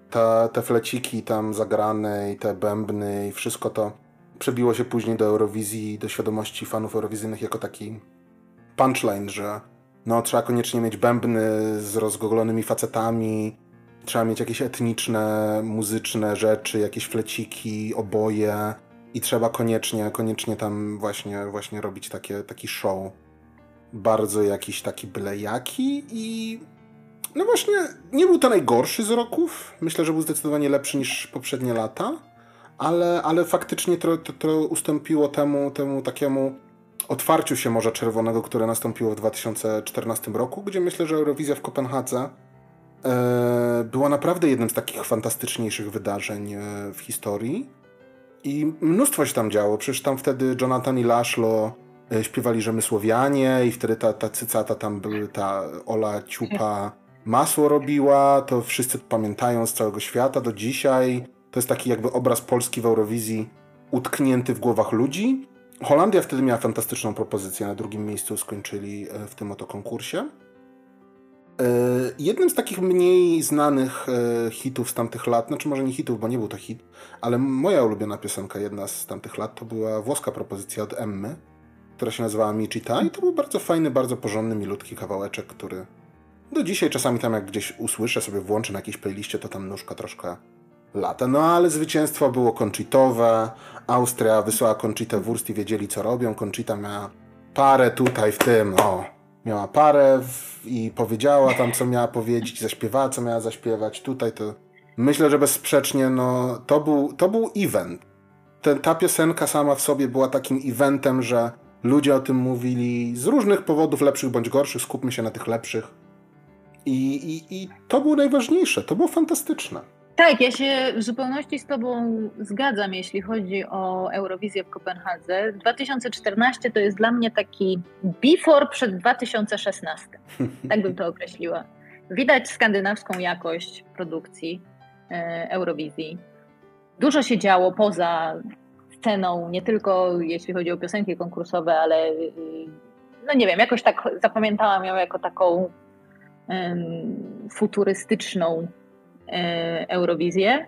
te, te fleciki tam zagrane i te bębny i wszystko to przebiło się później do Eurowizji do świadomości fanów eurowizyjnych jako taki punchline, że no trzeba koniecznie mieć bębny z rozgogolonymi facetami, trzeba mieć jakieś etniczne, muzyczne rzeczy, jakieś fleciki, oboje i trzeba koniecznie, koniecznie tam właśnie, właśnie robić takie, taki show. Bardzo jakiś taki byle jaki i no właśnie nie był to najgorszy z roków. Myślę, że był zdecydowanie lepszy niż poprzednie lata, ale, ale faktycznie to, to, to ustąpiło temu, temu takiemu otwarciu się Morza Czerwonego, które nastąpiło w 2014 roku, gdzie myślę, że Eurowizja w Kopenhadze e, była naprawdę jednym z takich fantastyczniejszych wydarzeń e, w historii. I mnóstwo się tam działo. Przecież tam wtedy Jonathan i Laszlo e, śpiewali Rzemysłowianie i wtedy ta, ta cycata tam były, ta Ola Ciupa [laughs] masło robiła, to wszyscy pamiętają z całego świata do dzisiaj. To jest taki jakby obraz Polski w Eurowizji utknięty w głowach ludzi. Holandia wtedy miała fantastyczną propozycję. Na drugim miejscu skończyli e, w tym oto konkursie. E, jednym z takich mniej znanych e, hitów z tamtych lat, znaczy może nie hitów, bo nie był to hit, ale moja ulubiona piosenka, jedna z tamtych lat, to była włoska propozycja od Emmy, która się nazywała Michita i to był bardzo fajny, bardzo porządny, milutki kawałeczek, który do dzisiaj czasami tam jak gdzieś usłyszę, sobie włączę na jakiejś playliście, to tam nóżka troszkę lata. No ale zwycięstwo było Conchitowe. Austria wysłała Conchitę Wurst i wiedzieli co robią. Conchita miała parę tutaj w tym, o, miała parę w, i powiedziała tam co miała powiedzieć, zaśpiewała co miała zaśpiewać. Tutaj to myślę, że bezsprzecznie no to był, to był event. Ten, ta piosenka sama w sobie była takim eventem, że ludzie o tym mówili z różnych powodów, lepszych bądź gorszych. Skupmy się na tych lepszych. I, i, i to było najważniejsze, to było fantastyczne. Tak, ja się w zupełności z Tobą zgadzam, jeśli chodzi o Eurowizję w Kopenhadze. 2014 to jest dla mnie taki before przed 2016. Tak bym to określiła. Widać skandynawską jakość produkcji e, Eurowizji. Dużo się działo poza sceną, nie tylko jeśli chodzi o piosenki konkursowe, ale e, no nie wiem, jakoś tak zapamiętałam ją jako taką futurystyczną Eurowizję.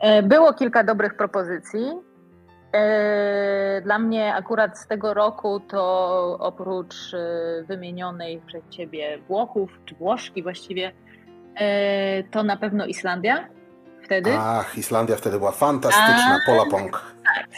E, było kilka dobrych propozycji. E, dla mnie akurat z tego roku to oprócz wymienionej przez Ciebie Włochów, czy Włoszki właściwie, to na pewno Islandia wtedy. Ach, Islandia wtedy była fantastyczna, Pola Pong. Tak,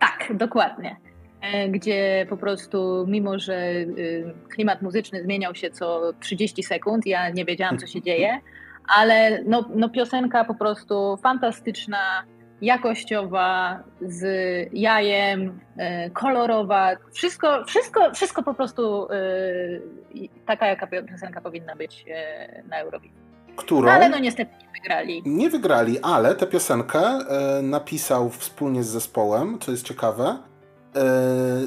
tak, dokładnie. E, gdzie po prostu, mimo że y, klimat muzyczny zmieniał się co 30 sekund, ja nie wiedziałam, co się dzieje, [laughs] ale no, no piosenka po prostu fantastyczna, jakościowa, z jajem, e, kolorowa, wszystko, wszystko, wszystko po prostu y, taka, jaka piosenka powinna być e, na Eurowizji. Którą? No, ale no niestety nie wygrali. Nie wygrali, ale tę piosenkę napisał wspólnie z zespołem, co jest ciekawe, E,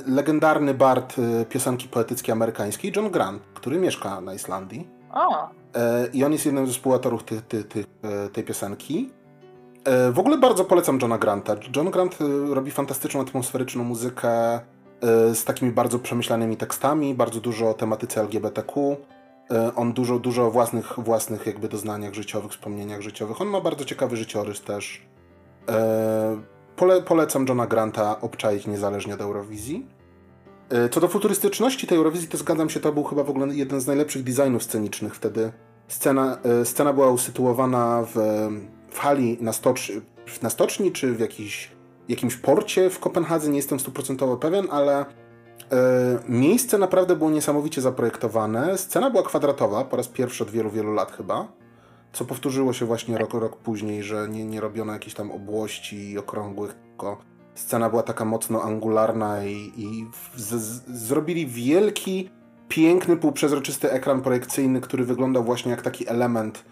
legendarny bard e, piosenki poetyckiej amerykańskiej, John Grant, który mieszka na Islandii. O. E, I on jest jednym ze współautorów ty, ty, ty, tej piosenki. W ogóle bardzo polecam Johna Granta. John Grant robi fantastyczną, atmosferyczną muzykę z takimi bardzo przemyślanymi tekstami, bardzo dużo o tematyce LGBTQ. On dużo, dużo o własnych, własnych jakby doznaniach życiowych, wspomnieniach życiowych. On ma bardzo ciekawy życiorys też. Pole, polecam Johna Granta obczaić niezależnie od Eurowizji. E, co do futurystyczności tej Eurowizji, to zgadzam się, to był chyba w ogóle jeden z najlepszych designów scenicznych wtedy. Scena, e, scena była usytuowana w, w hali na, stocz, na stoczni, czy w jakiś, jakimś porcie w Kopenhadze, nie jestem stuprocentowo pewien, ale e, miejsce naprawdę było niesamowicie zaprojektowane. Scena była kwadratowa, po raz pierwszy od wielu, wielu lat chyba co powtórzyło się właśnie rok, rok później, że nie, nie robiono jakichś tam obłości okrągłych, tylko scena była taka mocno angularna i, i z, z, zrobili wielki, piękny, półprzezroczysty ekran projekcyjny, który wyglądał właśnie jak taki element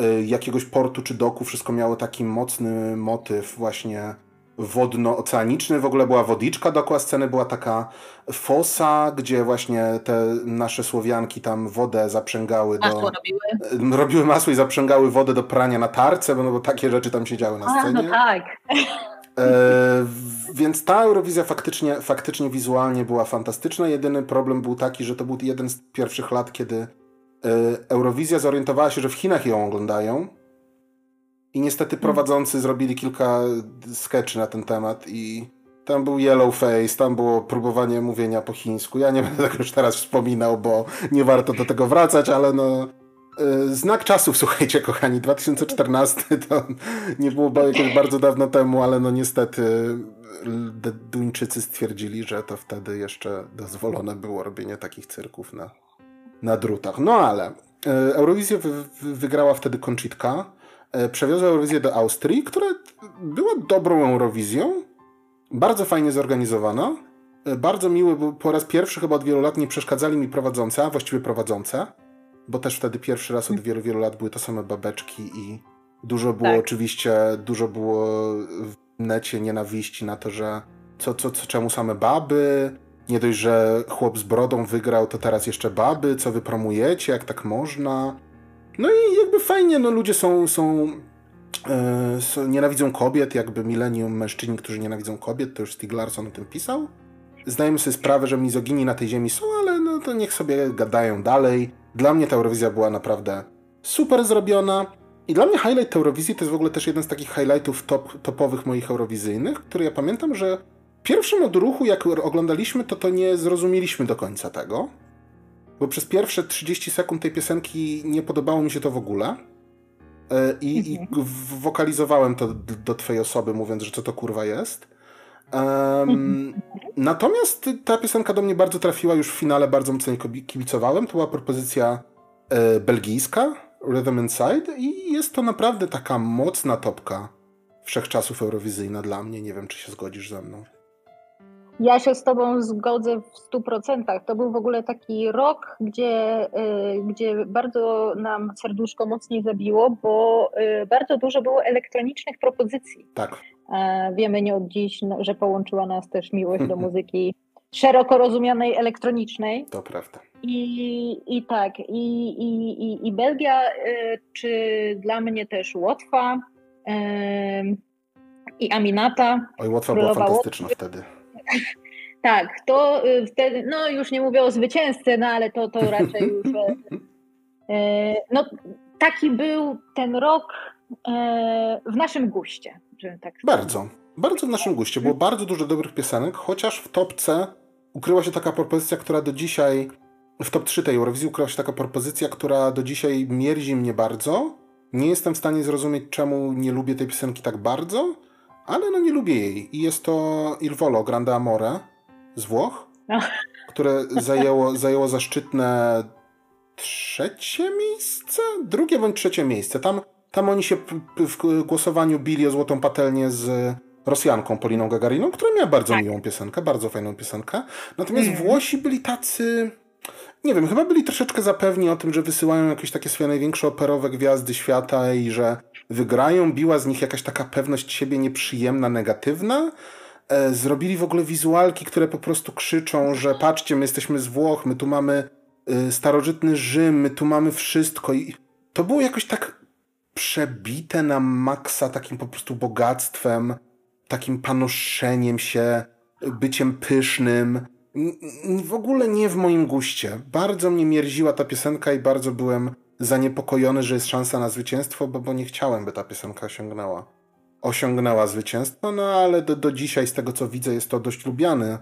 y, jakiegoś portu czy doku. Wszystko miało taki mocny motyw właśnie wodno-oceaniczny. W ogóle była wodiczka dookoła sceny, była taka fosa, gdzie właśnie te nasze Słowianki tam wodę zaprzęgały do... Masło robiły. No, robiły masło i zaprzęgały wodę do prania na tarce, bo, no, bo takie rzeczy tam się działy na scenie. A, no tak. E, więc ta Eurowizja faktycznie, faktycznie wizualnie była fantastyczna. Jedyny problem był taki, że to był jeden z pierwszych lat, kiedy e, Eurowizja zorientowała się, że w Chinach ją oglądają i niestety prowadzący zrobili kilka sketchy na ten temat i Tam był yellow face, tam było próbowanie mówienia po chińsku. Ja nie będę tego już teraz wspominał, bo nie warto do tego wracać, ale no... Y, znak czasów, [laughs] słuchajcie, kochani. 2014 to nie było jakieś bardzo dawno temu, ale no niestety Duńczycy stwierdzili, że to wtedy jeszcze dozwolone było robienie takich cyrków na, na drutach. No ale y, Eurowizję wy, wygrała wtedy Conchitka. Y, przewiozła Eurowizję do Austrii, która była dobrą Eurowizją bardzo fajnie zorganizowana. E, bardzo miły, bo po raz pierwszy chyba od wielu lat nie przeszkadzali mi prowadzące, a właściwie prowadzące, bo też wtedy pierwszy raz od wielu, wielu lat były to same babeczki i dużo było tak. oczywiście, dużo było w necie nienawiści na to, że co, co, co, czemu same baby, nie dość, że chłop z brodą wygrał, to teraz jeszcze baby, co wy promujecie, jak tak można. No i jakby fajnie, no ludzie są, są E, nienawidzą kobiet, jakby milenium mężczyźni, którzy nienawidzą kobiet, to już Stieg Larsson o tym pisał. Zdajemy sobie sprawę, że mizogini na tej ziemi są, ale no to niech sobie gadają dalej. Dla mnie ta Eurowizja była naprawdę super zrobiona. I dla mnie highlight Eurowizji to jest w ogóle też jeden z takich highlightów top, topowych moich eurowizyjnych, który ja pamiętam, że w pierwszym odruchu, jak oglądaliśmy, to to nie zrozumieliśmy do końca tego. Bo przez pierwsze 30 sekund tej piosenki nie podobało mi się to w ogóle. E, I, i mhm. wokalizowałem to do twojej osoby, mówiąc, że co to kurwa jest. Um, natomiast ta piosenka do mnie bardzo trafiła już w finale, bardzo mocno kibicowałem. To była propozycja e, belgijska, Rhythm Inside i jest to naprawdę taka mocna topka wszechczasów eurowizyjna dla mnie. Nie wiem, czy się zgodzisz ze mną. Ja się z Tobą zgodzę w stu procentach. To był w ogóle taki rok, gdzie, y, gdzie bardzo nam serduszko mocniej zabiło, bo y, bardzo dużo było elektronicznych propozycji. Tak. Wiemy nie od dziś, no, że połączyła nas też miłość do [laughs] muzyki szeroko rozumianej elektronicznej. To prawda. I, i tak, i, i, i, Belgia, y, czy dla mnie też Łotwa i Aminata. Oj, Łotwa była fantastyczna wtedy. [laughs] Tak, to wtedy, no już nie mówię o zwycięzcy, no ale to, to raczej już. E, [laughs] e, no taki był ten rok e, w naszym guście. Tak bardzo, bardzo w naszym guście. Było bardzo dużo dobrych piosenek, chociaż w topce ukryła się taka propozycja, która do dzisiaj, w top 3 tej Eurowizji ukryła się taka propozycja, która do dzisiaj mierzi mnie bardzo. Nie jestem w stanie zrozumieć, czemu nie lubię tej piosenki tak bardzo ale no nie lubię jej. I jest to Il Volo Grande Amore z Włoch, no. które zajęło, zajęło zaszczytne trzecie miejsce? Drugie bądź trzecie miejsce. Tam, tam oni się w głosowaniu bili o złotą patelnię z Rosjanką Poliną Gagariną, która miała bardzo tak. miłą piosenkę, bardzo fajną piosenkę. Natomiast mm. Włosi byli tacy nie wiem, chyba byli troszeczkę zapewni o tym, że wysyłają jakieś takie swoje największe operowe gwiazdy świata i że wygrają. Biła z nich jakaś taka pewność siebie nieprzyjemna, negatywna. E, zrobili w ogóle wizualki, które po prostu krzyczą, że patrzcie, my jesteśmy z Włoch, my tu mamy y, starożytny Rzym, my tu mamy wszystko. I to było jakoś tak przebite na maksa takim po prostu bogactwem, takim panoszeniem się, byciem pysznym w ogóle nie w moim guście. Bardzo mnie mierziła ta piosenka i bardzo byłem zaniepokojony, że jest szansa na zwycięstwo, bo, bo nie chciałem, by ta piosenka osiągnęła. Osiągnęła zwycięstwo, no ale do, do dzisiaj, z tego co widzę, jest to dość lubiany,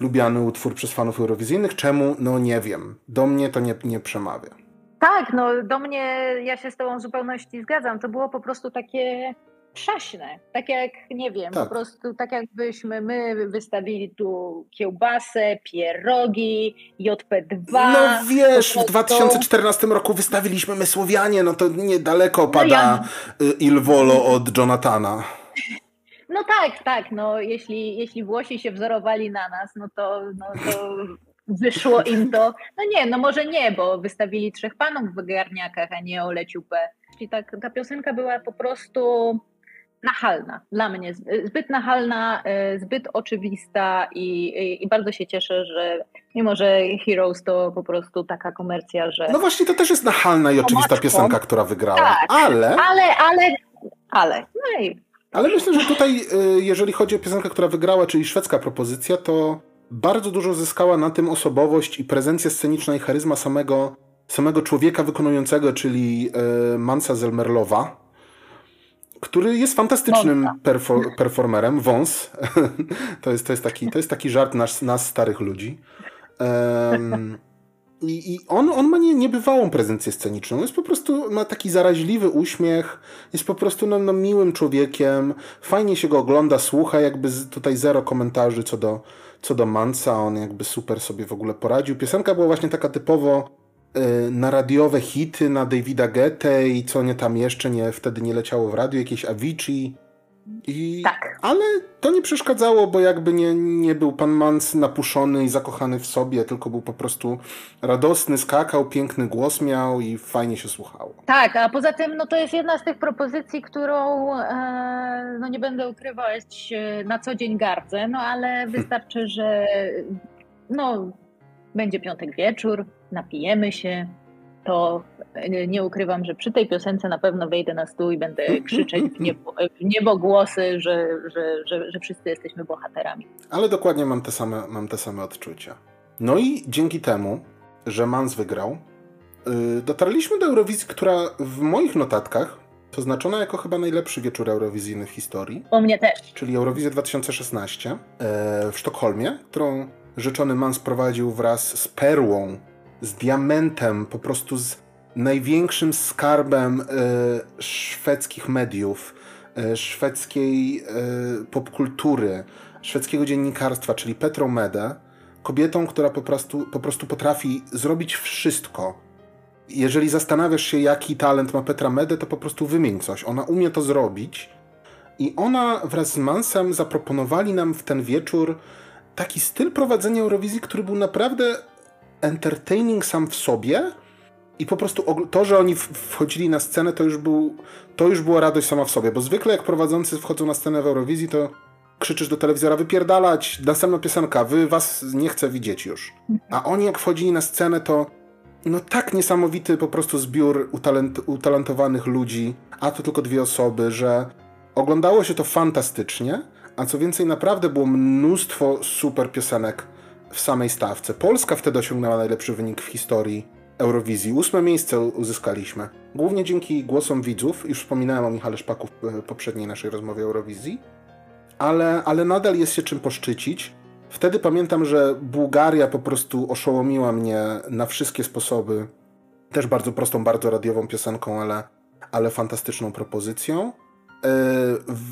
lubiany utwór przez fanów eurowizyjnych. Czemu? No nie wiem. Do mnie to nie, nie przemawia. Tak, no do mnie, ja się z Tobą w zupełności zgadzam. To było po prostu takie przaśne. Tak jak, nie wiem, tak. po prostu tak jakbyśmy my wystawili tu kiełbasę, pierogi, JP2. No wiesz, w 2014 roku wystawiliśmy my Słowianie, no to niedaleko no pada no ja... Il Volo od Jonathana. No tak, tak, no jeśli, jeśli Włosi się wzorowali na nas, no to, no to wyszło im to, no nie, no może nie, bo wystawili trzech panów w garniakach, a nie o leciupę. Czyli tak, ta piosenka była po prostu nachalna, dla mnie. Zbyt nachalna, e, zbyt oczywista i, i, i, bardzo się cieszę, że mimo, że Heroes to po prostu taka komercja, że... No właśnie, to też jest nachalna i oczywista piosenka, która wygrała, tak, ale... Ale, ale, ale, no i... Ale myślę, że tutaj, e, jeżeli chodzi o piosenkę, która wygrała, czyli szwedzka propozycja, to bardzo dużo zyskała na tym osobowość i prezencja sceniczna i charyzma samego, samego człowieka wykonującego, czyli e, Mansa Zelmerlowa, który jest fantastycznym perfo- performerem, wąs. [laughs] to, jest, to, jest taki, to jest taki żart nas, nas starych ludzi. Um, i, I, on, on ma nie, niebywałą prezencję sceniczną. Jest po prostu, ma taki zaraźliwy uśmiech, jest po prostu no, no, miłym człowiekiem. Fajnie się go ogląda, słucha, jakby tutaj zero komentarzy co do, co do Mansa. On jakby super sobie w ogóle poradził. Piosenka była właśnie taka typowo y, na radiowe hity, na Davida Getty i co nie tam jeszcze nie, wtedy nie leciało w radio, jakieś Avicii. I, tak. Ale to nie przeszkadzało, bo jakby nie, nie był pan Mans napuszony i zakochany w sobie, tylko był po prostu radosny, skakał, piękny głos miał i fajnie się słuchało. Tak, a poza tym no, to jest jedna z tych propozycji, którą e, no, nie będę ukrywać e, na co dzień gardzę, no ale [laughs] wystarczy, że no, będzie piątek wieczór, napijemy się, to nie ukrywam, że przy tej piosence na pewno wejdę na stół i będę krzyczeć w niebo, w niebo głosy, że, że, że, że wszyscy jesteśmy bohaterami. Ale dokładnie mam te, same, mam te same odczucia. No i dzięki temu, że Mans wygrał, yy, dotarliśmy do Eurowizji, która w moich notatkach oznaczona jako chyba najlepszy wieczór eurowizyjny w historii. U mnie też. Czyli Eurowizję 2016 yy, w Sztokholmie, którą rzeczony Mans prowadził wraz z perłą z diamentem, po prostu z największym skarbem y, szwedzkich mediów, y, szwedzkiej y, popkultury, szwedzkiego dziennikarstwa, czyli Petrą Mede, kobietą, która po prostu, po prostu potrafi zrobić wszystko. Jeżeli zastanawiasz się, jaki talent ma Petra Mede, to po prostu wymień coś. Ona umie to zrobić. I ona wraz z Mansem zaproponowali nam w ten wieczór taki styl prowadzenia Eurowizji, który był naprawdę entertaining sam w sobie i po prostu to, że oni wchodzili na scenę, to już, był, to już była radość sama w sobie, bo zwykle jak prowadzący wchodzą na scenę w Eurowizji, to krzyczysz do telewizora wypierdalać, następna piosenka, wy was nie chcę widzieć już. A oni jak wchodzili na scenę, to no tak niesamowity po prostu zbiór utalent, utalentowanych ludzi, a to tylko dwie osoby, że oglądało się to fantastycznie, a co więcej naprawdę było mnóstwo super piosenek w samej stawce. Polska wtedy osiągnęła najlepszy wynik w historii Eurowizji. Ósme miejsce uzyskaliśmy. Głównie dzięki głosom widzów. Już wspominałem o Michale Szpaku w poprzedniej naszej rozmowie o Eurowizji. Ale, ale nadal jest się czym poszczycić. Wtedy pamiętam, że Bułgaria po prostu oszołomiła mnie na wszystkie sposoby. Też bardzo prostą, bardzo radiową piosenką, ale, ale fantastyczną propozycją. E,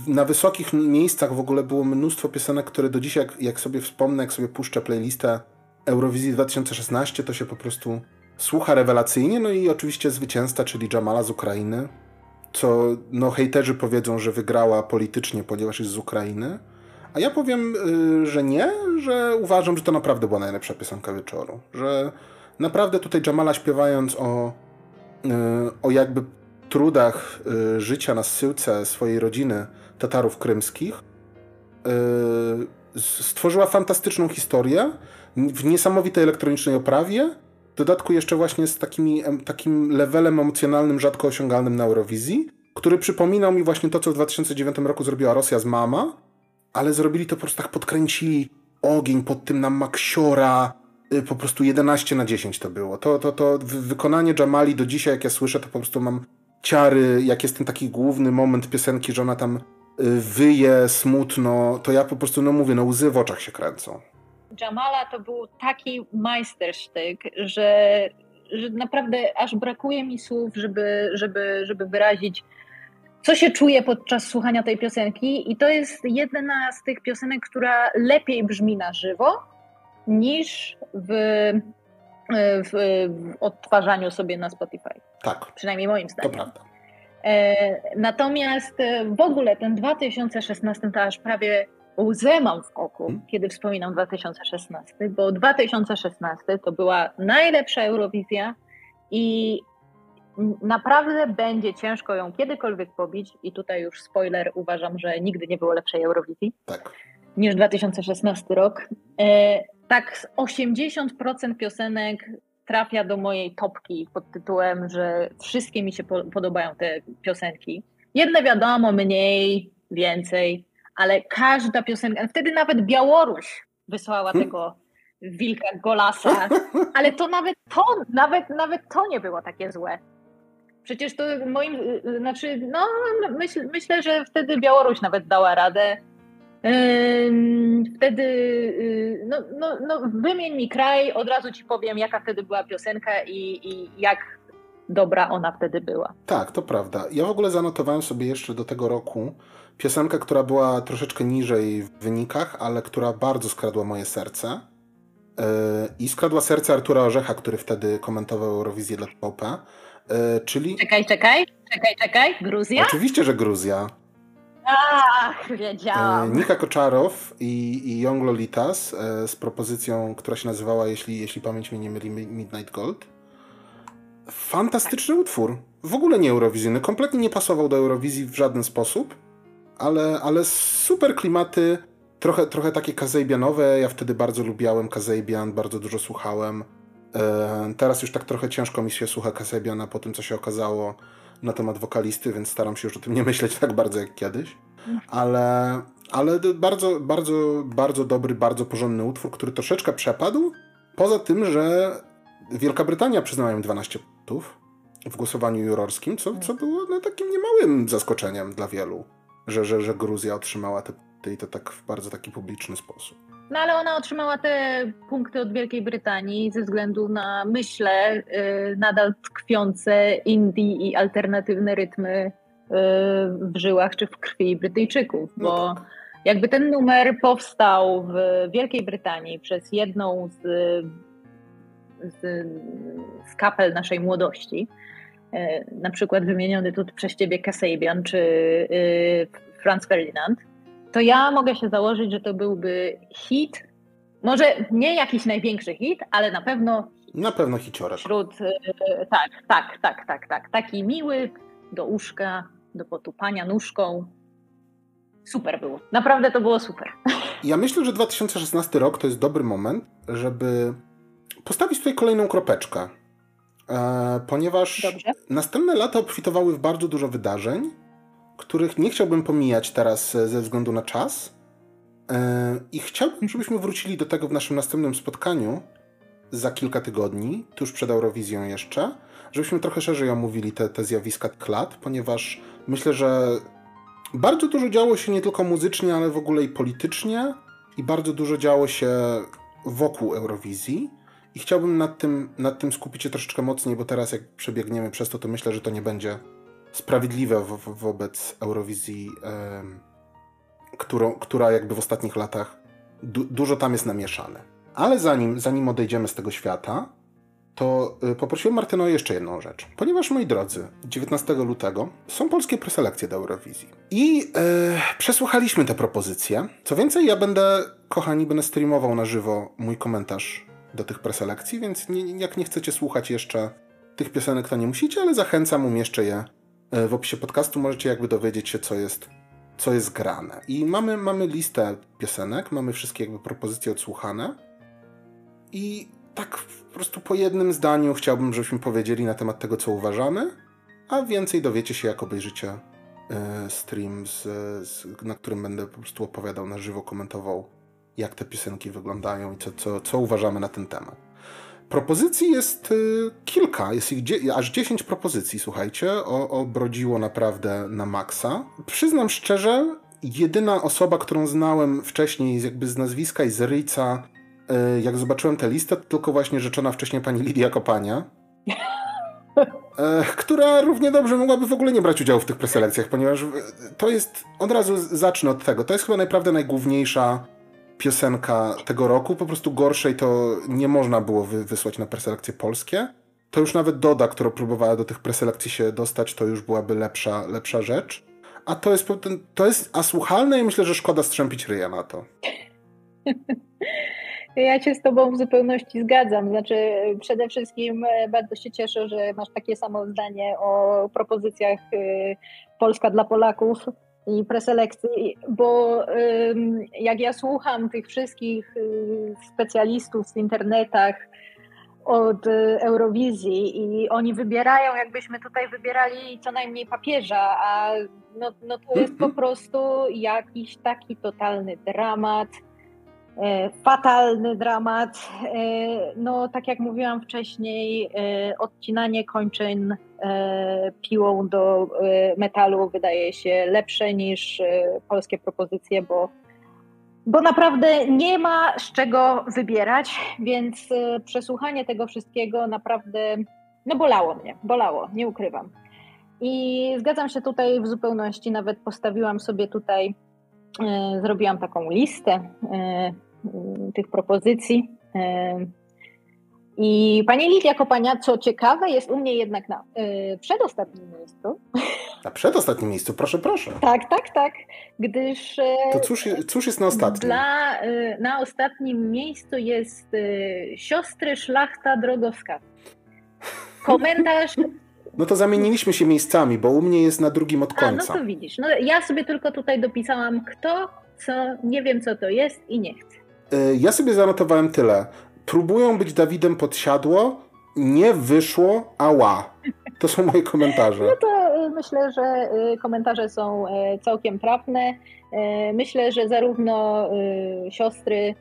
na wysokich miejscach w ogóle było mnóstwo piosenek, które do dzisiaj, jak, jak sobie wspomnę, jak sobie puszczę playlistę Eurowizji 2016, to się po prostu słucha rewelacyjnie. No i oczywiście zwycięzca, czyli Jamala z Ukrainy, co no hejterzy powiedzą, że wygrała politycznie, ponieważ jest z Ukrainy. A ja powiem, y, że nie, że uważam, że to naprawdę była najlepsza piosenka wieczoru. Że naprawdę tutaj Jamala śpiewając o, y, o jakby trudach y, życia na zsyłce swojej rodziny Tatarów krymskich stworzyła fantastyczną historię w niesamowitej elektronicznej oprawie. Dodatku jeszcze właśnie z takimi, takim levelem emocjonalnym rzadko osiągalnym na Eurowizji, który przypominał mi właśnie to, co w 2009 roku zrobiła Rosja z Mama, ale zrobili to po prostu tak, podkręcili ogień pod tym na Maksiora, y, po prostu 11 na 10 to było. To, to, to wykonanie Jamali do dzisiaj, jak ja słyszę, to po prostu mam ciary, jak jest ten taki główny moment piosenki, że ona tam y, wyje smutno, to ja po prostu, no mówię, no łzy w oczach się kręcą. Jamala to był taki majstersztyk, że, że naprawdę aż brakuje mi słów, żeby, żeby, żeby wyrazić, co się czuje podczas słuchania tej piosenki. I to jest jedna z tych piosenek, która lepiej brzmi na żywo niż w w, w odtwarzaniu sobie na Spotify. Tak. Przynajmniej moim zdaniem. To prawda. E, natomiast w ogóle ten 2016 to aż prawie łzę mam w oku, hmm. kiedy wspominam 2016, bo 2016 to była najlepsza Eurowizja i naprawdę będzie ciężko ją kiedykolwiek pobić i tutaj już spoiler, uważam, że nigdy nie było lepszej Eurowizji tak. niż 2016 rok. E, tak 80% piosenek trafia do mojej topki pod tytułem, że wszystkie mi się podobają te piosenki. Jedne wiadomo, mniej, więcej, ale każda piosenka, wtedy nawet Białoruś wysłała hmm? tego wilka Golasa, [laughs] ale to nawet to, nawet, nawet to nie było takie złe. Przecież to moim, znaczy, no myśl, myślę, że wtedy Białoruś nawet dała radę. Wtedy, y, no, no, no wymień mi kraj, od razu ci powiem, jaka wtedy była piosenka i, i jak dobra ona wtedy była. Tak, to prawda. Ja w ogóle zanotowałem sobie jeszcze do tego roku piosenkę, która była troszeczkę niżej w wynikach, ale która bardzo skradła moje serce. Yy, I skradła serce Artura Orzecha, który wtedy komentował Eurowizję dla TVP. Yy, czyli... Czekaj, czekaj, czekaj, czekaj, Gruzja? Oczywiście, że Gruzja. Ach, wiedziałam. Yy, Nika Koczarow i, i Young Lolitas z propozycją, która się nazywała, jeśli, jeśli pamięć mnie nie myli, Midnight Gold. Fantastyczny utwór. W ogóle nie eurowizyjny. Kompletnie nie pasował do Eurowizji w żaden sposób, ale, ale super klimaty. Trochę, trochę takie kazejbianowe. Ja wtedy bardzo lubiałem kazejbian, bardzo dużo słuchałem. E, teraz już tak trochę ciężko mi się słucha kazejbiana po tym, co się okazało na temat wokalisty, więc staram się już o tym nie [laughs] myśleć tak bardzo jak kiedyś. Ale, ale bardzo, bardzo, bardzo dobry, bardzo porządny utwór, który troszeczkę przepadł. Poza tym, że Wielka Brytania przyznała im 12 punktów w głosowaniu jurorskim, co, co było no, takim niemałym zaskoczeniem dla wielu, że, że, że Gruzja otrzymała te i to tak w bardzo taki publiczny sposób. No ale ona otrzymała te punkty od Wielkiej Brytanii ze względu na, myślę, yy, nadal tkwiące indie i alternatywne rytmy yy, w żyłach czy w krwi Brytyjczyków, no bo tak. jakby ten numer powstał w Wielkiej Brytanii przez jedną z z, z kapel naszej młodości, na przykład wymieniony tu przez ciebie Kasabian czy e, Franz Ferdinand, to ja mogę się założyć, że to byłby hit, może nie jakiś największy hit, ale na pewno na pewno hiciorek. Wśród, e, tak, tak, tak, tak, tak. Taki miły, do uszka, do potupania nóżką. Super było. Naprawdę to było super. [laughs] Ja myślę, że 2016 rok to jest dobry moment, żeby postawić tutaj kolejną kropeczkę, e, ponieważ Dobrze. następne lata obfitowały w bardzo dużo wydarzeń, których nie chciałbym pomijać teraz e, ze względu na czas. E, I chciałbym, żebyśmy wrócili do tego w naszym następnym spotkaniu za kilka tygodni, tuż przed Eurowizją jeszcze, żebyśmy trochę szerzej omówili te, te zjawiska klat, ponieważ myślę, że bardzo dużo działo się nie tylko muzycznie, ale w ogóle i politycznie, i bardzo dużo działo się wokół Eurowizji. I chciałbym nad tym, nad tym skupić się troszeczkę mocniej, bo teraz jak przebiegniemy przez to, to myślę, że to nie będzie sprawiedliwe wo wobec Eurowizji, którą, która jakby w ostatnich latach du dużo tam jest namieszane. Ale zanim, zanim odejdziemy z tego świata, to y, poprosiłem Martyno o jeszcze jedną rzecz. Ponieważ, moi drodzy, 19 lutego są polskie preselekcje do Eurowizji. I e, przesłuchaliśmy te propozycje. Co więcej, ja będę, kochani, będę streamował na żywo mój komentarz do tych preselekcji, więc nie, jak nie chcecie słuchać jeszcze tych piosenek, to nie musicie, ale zachęcam, umieszczę je e, w opisie podcastu. Możecie jakby dowiedzieć się, co jest, co jest grane. I mamy, mamy listę piosenek, mamy wszystkie jakby propozycje odsłuchane. I tak po prostu po jednym zdaniu chciałbym, żebyśmy powiedzieli na temat tego, co uważamy, a więcej dowiecie się, jak obejrzycie e, stream, z, z, na którym będę po prostu opowiadał na żywo, komentował jak te piosenki wyglądają i co, co, co uważamy na ten temat. Propozycji jest y, kilka, jest ich dzie- aż 10 propozycji, słuchajcie, o, obrodziło naprawdę na maksa. Przyznam szczerze, jedyna osoba, którą znałem wcześniej jakby z nazwiska i z ryjca, y, jak zobaczyłem tę listę, to tylko właśnie rzeczona wcześniej pani Lidia Kopania. [laughs] E, która równie dobrze mogłaby w ogóle nie brać udziału w tych preselekcjach, ponieważ to jest, od razu zacznę od tego, to jest chyba naprawdę najgłówniejsza piosenka tego roku. Po prostu gorszej to nie można było wy wysłać na preselekcje polskie. To już nawet Doda, która próbowała do tych preselekcji się dostać, to już byłaby lepsza, lepsza rzecz. A to jest, to jest asłuchalne i myślę, że szkoda strzępić ryja na to. [laughs] Ja się z Tobą w zupełności zgadzam. Znaczy, przede wszystkim e, bardzo się cieszę, że masz takie samo zdanie o propozycjach e, Polska dla Polaków i preselekcji, bo jak ja słucham tych wszystkich y, specjalistów w internetach od y, Eurowizji i oni wybierają, jakbyśmy tutaj wybierali co najmniej papieża, a no, no to jest po prostu jakiś taki totalny dramat. E, fatalny dramat. E, no, tak jak mówiłam wcześniej, e, odcinanie kończyn piłą do metalu wydaje się lepsze niż polskie propozycje, bo, bo naprawdę nie ma z czego wybierać, więc przesłuchanie tego wszystkiego naprawdę no bolało mnie, bolało, nie ukrywam. I zgadzam się tutaj w zupełności, nawet postawiłam sobie tutaj zrobiłam taką listę e, tych propozycji. E, I pani Lidia Kopania, co ciekawe, jest u mnie jednak na przedostatnim miejscu. Na przedostatnim miejscu, proszę, proszę. Tak, tak, tak. Gdyż. To cóż, cóż jest na ostatnim? Dla, na ostatnim miejscu jest siostry Szlachta Drogowska. Komentarz no to zamieniliśmy się miejscami, bo u mnie jest na drugim od końca. A, no to widzisz. No, ja sobie tylko tutaj dopisałam kto, co, nie wiem co to jest i nie chcę. E, ja sobie zanotowałem tyle. Próbują być Dawidem podsiadło, nie wyszło, ała. To są moje komentarze. No to e, myślę, że e, komentarze są całkiem trafne. Myślę, że zarówno siostry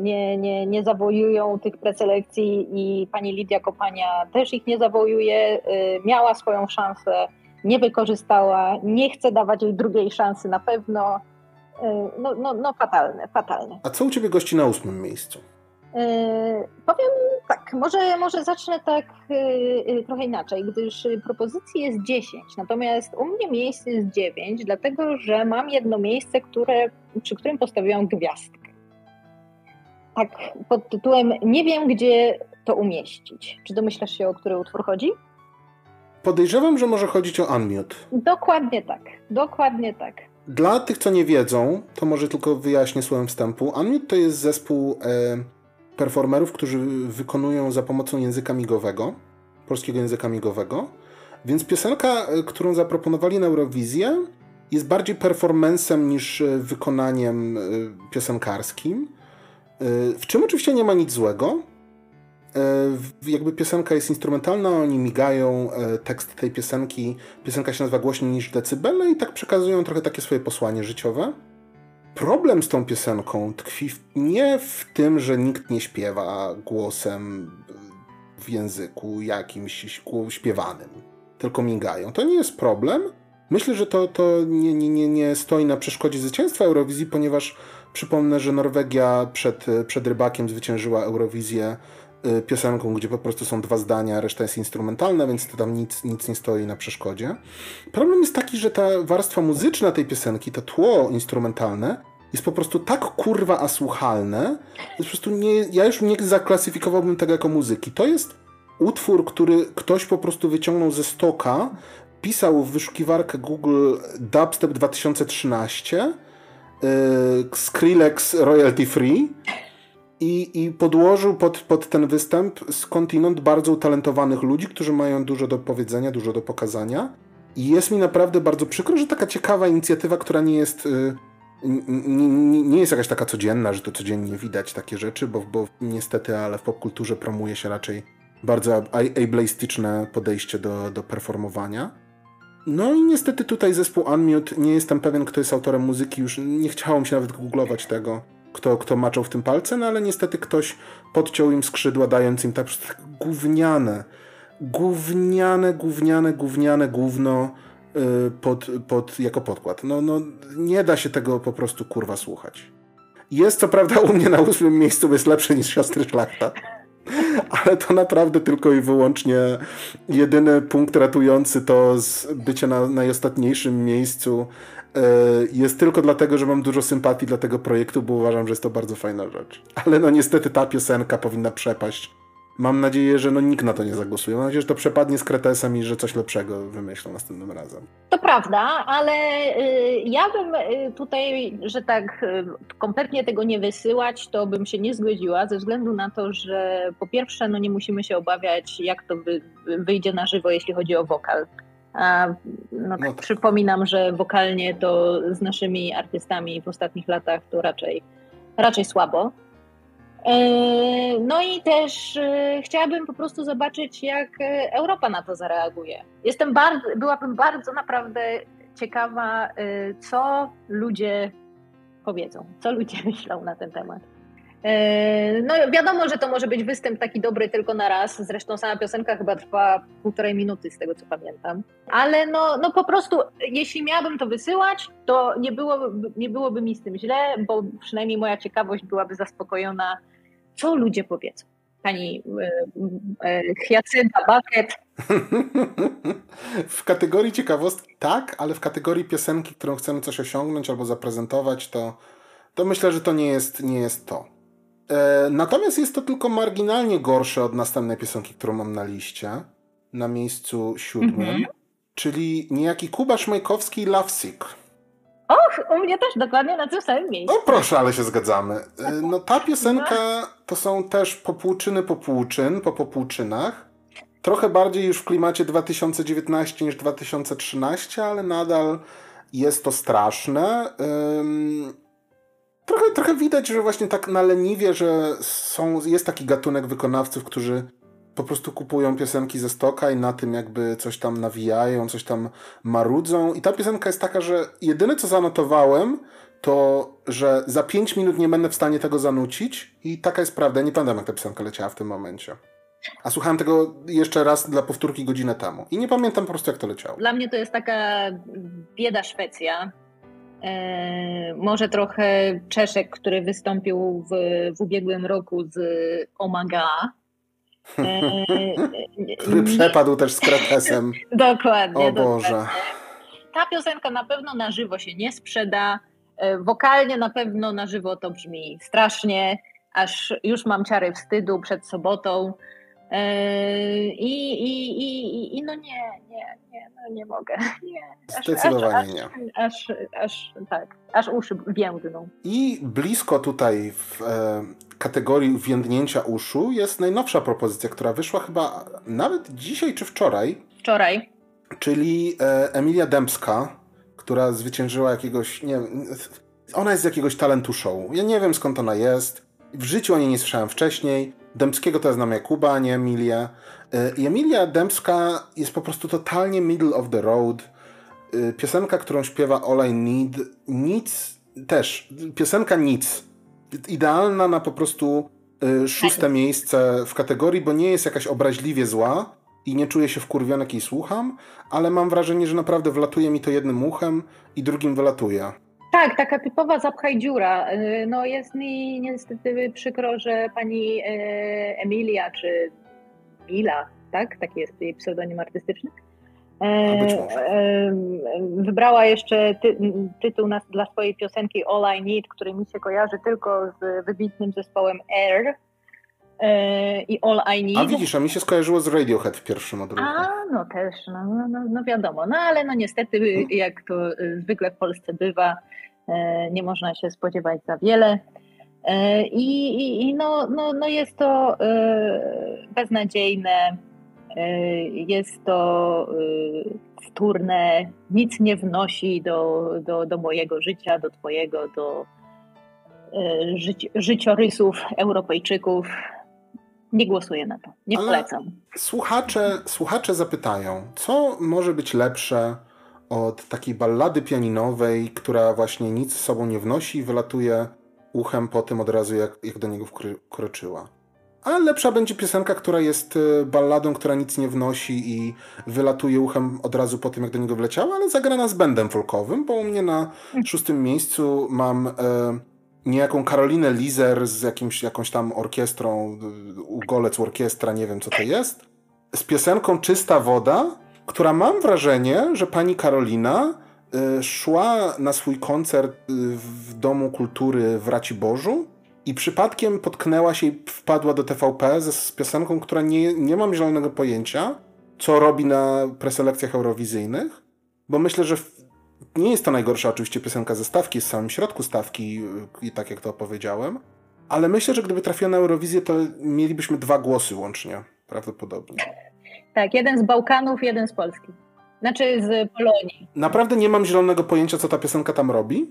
nie, nie, nie zawojują tych preselekcji i pani Lidia Kopania też ich nie zawojuje. Y, miała swoją szansę, nie wykorzystała, nie chce dawać jej drugiej szansy na pewno. Y, no, no, no fatalne, fatalne. A co u Ciebie gości na ósmym miejscu? Yy, powiem tak, może, może zacznę tak yy, trochę inaczej, gdyż propozycji jest 10, natomiast u mnie miejsce jest 9, dlatego że mam jedno miejsce, które, przy którym postawiłam gwiazdkę tak pod tytułem Nie wiem, gdzie to umieścić. Czy domyślasz się, o który utwór chodzi? Podejrzewam, że może chodzić o Unmute. Dokładnie tak. Dokładnie tak. Dla tych, co nie wiedzą, to może tylko wyjaśnię słowem wstępu. Unmute to jest zespół e, performerów, którzy wykonują za pomocą języka migowego, polskiego języka migowego. Więc piosenka, e, którą zaproponowali na Eurowizję, jest bardziej performancem niż e, wykonaniem e, piosenkarskim. W czym oczywiście nie ma nic złego. E, jakby piosenka jest instrumentalna, oni migają, e, tekst tej piosenki, piosenka się nazywa głośniej niż decybele i tak przekazują trochę takie swoje posłanie życiowe. Problem z tą piosenką tkwi nie w tym, że nikt nie śpiewa głosem w języku jakimś śpiewanym, tylko migają. To nie jest problem. Myślę, że to, to nie, nie, nie stoi na przeszkodzie zwycięstwa Eurowizji, ponieważ Przypomnę, że Norwegia przed, przed rybakiem zwyciężyła Eurowizję y, piosenką, gdzie po prostu są dwa zdania, reszta jest instrumentalna, więc to tam nic, nic nie stoi na przeszkodzie. Problem jest taki, że ta warstwa muzyczna tej piosenki, to tło instrumentalne, jest po prostu tak kurwa asłuchalne, że po prostu nie, ja już nie zaklasyfikowałbym tego jako muzyki. To jest utwór, który ktoś po prostu wyciągnął ze stoka, pisał w wyszukiwarkę Google Dubstep 2013 Y, Skrillex royalty free i, i podłożył pod, pod ten występ skądinąd bardzo utalentowanych ludzi, którzy mają dużo do powiedzenia, dużo do pokazania. I jest mi naprawdę bardzo przykro, że taka ciekawa inicjatywa, która nie jest. Y, nie, nie jest jakaś taka codzienna, że to codziennie widać takie rzeczy, bo, bo niestety, ale w popkulturze promuje się raczej bardzo ableistyczne podejście do, do performowania. No i niestety tutaj zespół Unmute, nie jestem pewien, kto jest autorem muzyki, już nie chciało mi się nawet googlować tego, kto, kto maczał w tym palce, no ale niestety ktoś podciął im skrzydła, dając im tak, tak gówniane, gówniane, gówniane, gówniane gówno yy, pod, pod, jako podkład. No, no nie da się tego po prostu kurwa słuchać. Jest co prawda u mnie na ósmym miejscu, jest lepsze niż Siostry Szlachta [laughs] ale to naprawdę tylko i wyłącznie jedyny punkt ratujący to z bycia na najostatniejszym miejscu e, jest tylko dlatego, że mam dużo sympatii dla tego projektu, bo uważam, że jest to bardzo fajna rzecz. Ale no niestety ta piosenka powinna przepaść Mam nadzieję, że no nikt na to nie zagłosuje. Mam nadzieję, że to przepadnie z kretesem i że coś lepszego wymyślą następnym razem. To prawda, ale y, ja bym y, tutaj, że tak y, kompletnie tego nie wysyłać, to bym się nie zgodziła, ze względu na to, że po pierwsze, no nie musimy się obawiać, jak to wyjdzie na żywo, jeśli chodzi o wokal. A, no, tak no tak. Przypominam, że wokalnie to z naszymi artystami w ostatnich latach to raczej, raczej słabo. E, no i też e, chciałabym po prostu zobaczyć, jak e, Europa na to zareaguje. Jestem bardzo, byłabym bardzo naprawdę ciekawa, co ludzie powiedzą, co ludzie [laughs] myślą na ten temat. No wiadomo, że to może być występ taki dobry tylko na raz, zresztą sama piosenka chyba trwa półtorej minuty z tego co pamiętam, ale no, no po prostu jeśli miałabym to wysyłać, to nie byłoby, nie byłoby mi z tym źle, bo przynajmniej moja ciekawość byłaby zaspokojona, co ludzie powiedzą. Pani e, e, Bucket. [laughs] w kategorii ciekawostki tak, ale w kategorii piosenki, którą chcemy coś osiągnąć albo zaprezentować, to, to myślę, że to nie jest, nie jest to. E, natomiast jest to tylko marginalnie gorsze od następnej piosenki, którą mam na liście, na miejscu siódmym, mm -hmm. czyli niejaki Kuba Szmajkowski Lovesick. Och, u mnie też dokładnie na tym samym miejscu. No proszę, ale się zgadzamy. E, no ta piosenka to są też popłuczyny popłuczyn, po popłuczynach. Trochę bardziej już w klimacie 2019 niż 2013, ale nadal jest to straszne. Trochę, trochę widać, że właśnie tak na leniwie, że są, jest taki gatunek wykonawców, którzy po prostu kupują piosenki ze stoka i na tym jakby coś tam nawijają, coś tam marudzą. I ta piosenka jest taka, że jedyne co zanotowałem, to że za 5 minut nie będę w stanie tego zanucić i taka jest prawda. Nie pamiętam, jak ta piosenka leciała w tym momencie. A słuchałem tego jeszcze raz dla powtórki godzinę temu. I nie pamiętam po prostu, jak to leciało. Dla mnie to jest taka bieda Szwecja E, może trochę Czeszek, który wystąpił w, w ubiegłym roku z Omaga. E, który przepadł też z Kretesem. [laughs] dokładnie. O Boże. Dokładnie. Ta piosenka na pewno na żywo się nie sprzeda. E, wokalnie na pewno na żywo to brzmi strasznie, aż już mam ciary wstydu przed sobotą. I, i, i, i no nie, nie, nie, no nie mogę. [laughs] Nie. Aż, Zdecydowanie aż, nie. Aż, aż, tak, aż uszy więdną. I blisko tutaj w e, kategorii więdnięcia uszu jest najnowsza propozycja, która wyszła chyba nawet dzisiaj czy wczoraj. Wczoraj. Czyli e, Emilia Dębska, która zwyciężyła jakiegoś, nie ona jest z jakiegoś talentu show. Ja nie wiem skąd ona jest. W życiu o niej nie słyszałem wcześniej. Dębskiego to ja znam Jakuba, a nie Emilię. I Emilia Dębska jest po prostu totalnie middle of the road. Y, piosenka, którą śpiewa All I Need, nic też. Piosenka nic. Idealna na po prostu y, szóste tak. miejsce w kategorii, bo nie jest jakaś obraźliwie zła i nie czuję się wkurwiony, jak jej słucham, ale mam wrażenie, że naprawdę wlatuje mi to jednym uchem i drugim wylatuje. Tak, taka typowa zapchaj dziura. Y, no jest mi niestety przykro, że pani Emilia czy Mila, tak? Taki jest jej pseudonim artystyczny. E, e, wybrała jeszcze ty, tytuł na, dla swojej piosenki All I Need, który mi się kojarzy tylko z wybitnym zespołem Air e, i All I Need. A widzisz, a mi się skojarzyło z Radiohead w pierwszym odruchu. A, no też, no, no, no, no wiadomo. No ale no niestety, jak to zwykle w Polsce bywa, nie można się spodziewać za wiele. I, i, i no, no, no jest to beznadziejne, jest to wtórne, nic nie wnosi do, do, do mojego życia, do Twojego, do życi życiorysów Europejczyków. Nie głosuję na to, nie Ale polecam. Słuchacze, słuchacze zapytają, co może być lepsze od takiej ballady pianinowej, która właśnie nic z sobą nie wnosi i wylatuje uchem po tym od razu, jak, jak do niego wkroczyła. A lepsza będzie piosenka, która jest e, balladą, która nic nie wnosi i wylatuje uchem od razu po tym, jak do niego wleciała, ale zagrana z bendem folkowym, bo u mnie na szóstym miejscu mam e, niejaką Karolinę Lizer z jakimś, jakąś tam orkiestrą, e, Ugolec Orkiestra, nie wiem co to jest, z piosenką Czysta Woda, która mam wrażenie, że pani Karolina e, szła na swój koncert w Domu Kultury w Raciborzu i przypadkiem potknęła się i wpadła do TVP z, z piosenką, która nie, nie mam zielonego pojęcia, co robi na preselekcjach eurowizyjnych, bo myślę, że nie jest to najgorsza oczywiście piosenka ze stawki, jest w samym środku stawki, i tak jak to opowiedziałem, ale myślę, że gdyby trafiła na Eurowizję, to mielibyśmy dwa głosy łącznie, prawdopodobnie. Tak, jeden z Bałkanów, jeden z Polski. Znaczy z Polonii. Naprawdę nie mam zielonego pojęcia, co ta piosenka tam robi,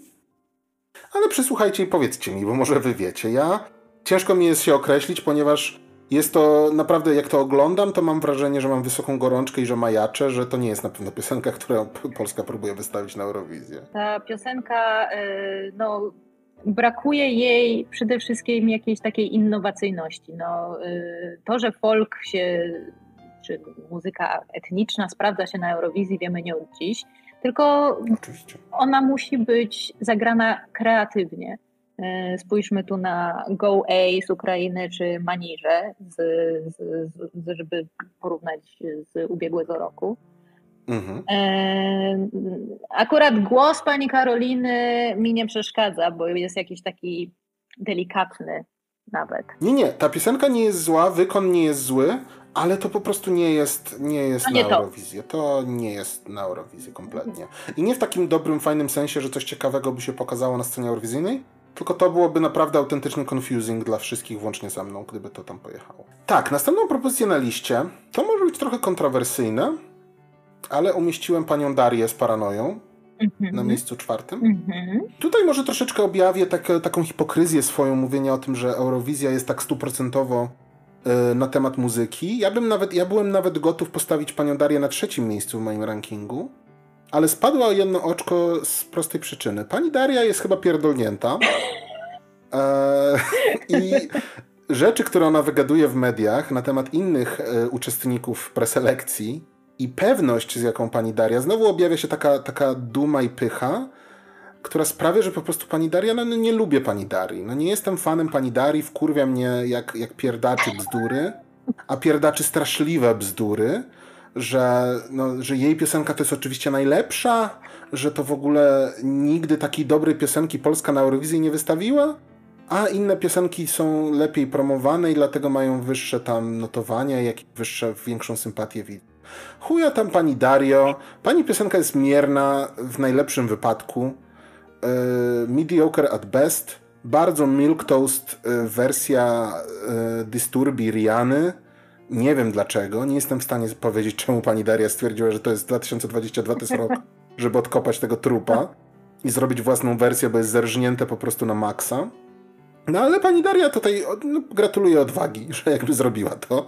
ale przysłuchajcie i powiedzcie mi, bo może wy wiecie. Ja ciężko mi jest się określić, ponieważ jest to naprawdę, jak to oglądam, to mam wrażenie, że mam wysoką gorączkę i że majaczę, że to nie jest na pewno piosenka, którą Polska próbuje wystawić na Eurowizję. Ta piosenka, y, no brakuje jej przede wszystkim jakiejś takiej innowacyjności. No, y, to, że folk się, czy muzyka etniczna sprawdza się na Eurowizji, wiemy nie od dziś, tylko Oczywiście. ona musi być zagrana kreatywnie. Y, spójrzmy tu na Go A z Ukrainy czy Manirze, z, z, z, żeby porównać z ubiegłego roku. Mhm. E, akurat głos pani Karoliny mi nie przeszkadza, bo jest jakiś taki delikatny nawet. Nie, nie, ta piosenka nie jest zła, wykon nie jest zły, ale to po prostu nie jest, nie jest nie na to. Eurowizję. To nie jest na Eurowizję kompletnie. I nie w takim dobrym, fajnym sensie, że coś ciekawego by się pokazało na scenie eurowizyjnej, tylko to byłoby naprawdę autentyczny confusing dla wszystkich, włącznie ze mną, gdyby to tam pojechało. Tak, następną propozycję na liście, to może być trochę kontrowersyjne, ale umieściłem panią Darię z paranoją na miejscu czwartym. Tutaj może troszeczkę objawię tak, taką hipokryzję swoją, mówienia o tym, że Eurowizja jest tak stuprocentowo na temat muzyki. Ja bym nawet, ja byłem nawet gotów postawić panią Darię na trzecim miejscu w moim rankingu, ale spadła jedno oczko z prostej przyczyny. Pani Daria jest chyba pierdolnięta. E, [laughs] I rzeczy, które ona wygaduje w mediach na temat innych e, uczestników preselekcji, i pewność, z jaką pani Daria, znowu objawia się taka, taka duma i pycha, która sprawia, że po prostu pani Daria, no, no nie lubię pani Darii. No nie jestem fanem pani Darii, wkurwia mnie jak, jak pierdaczy bzdury, a pierdaczy straszliwe bzdury, że, no, że jej piosenka to jest oczywiście najlepsza, że to w ogóle nigdy takiej dobrej piosenki Polska na Eurowizji nie wystawiła, a inne piosenki są lepiej promowane i dlatego mają wyższe tam notowania, jak i wyższe, większą sympatię widzów. Chuja tam pani Dario. Pani piosenka jest mierna w najlepszym wypadku. Yy, mediocre at best. Bardzo milktoast yy, wersja yy, Disturbi Riany. Nie wiem dlaczego. Nie jestem w stanie powiedzieć, czemu pani Daria stwierdziła, że to jest 2022 to jest rok, żeby odkopać tego trupa i zrobić własną wersję, bo jest zerżnięte po prostu na maksa. No ale pani Daria tutaj no, gratuluję odwagi, [laughs] że jakby zrobiła to.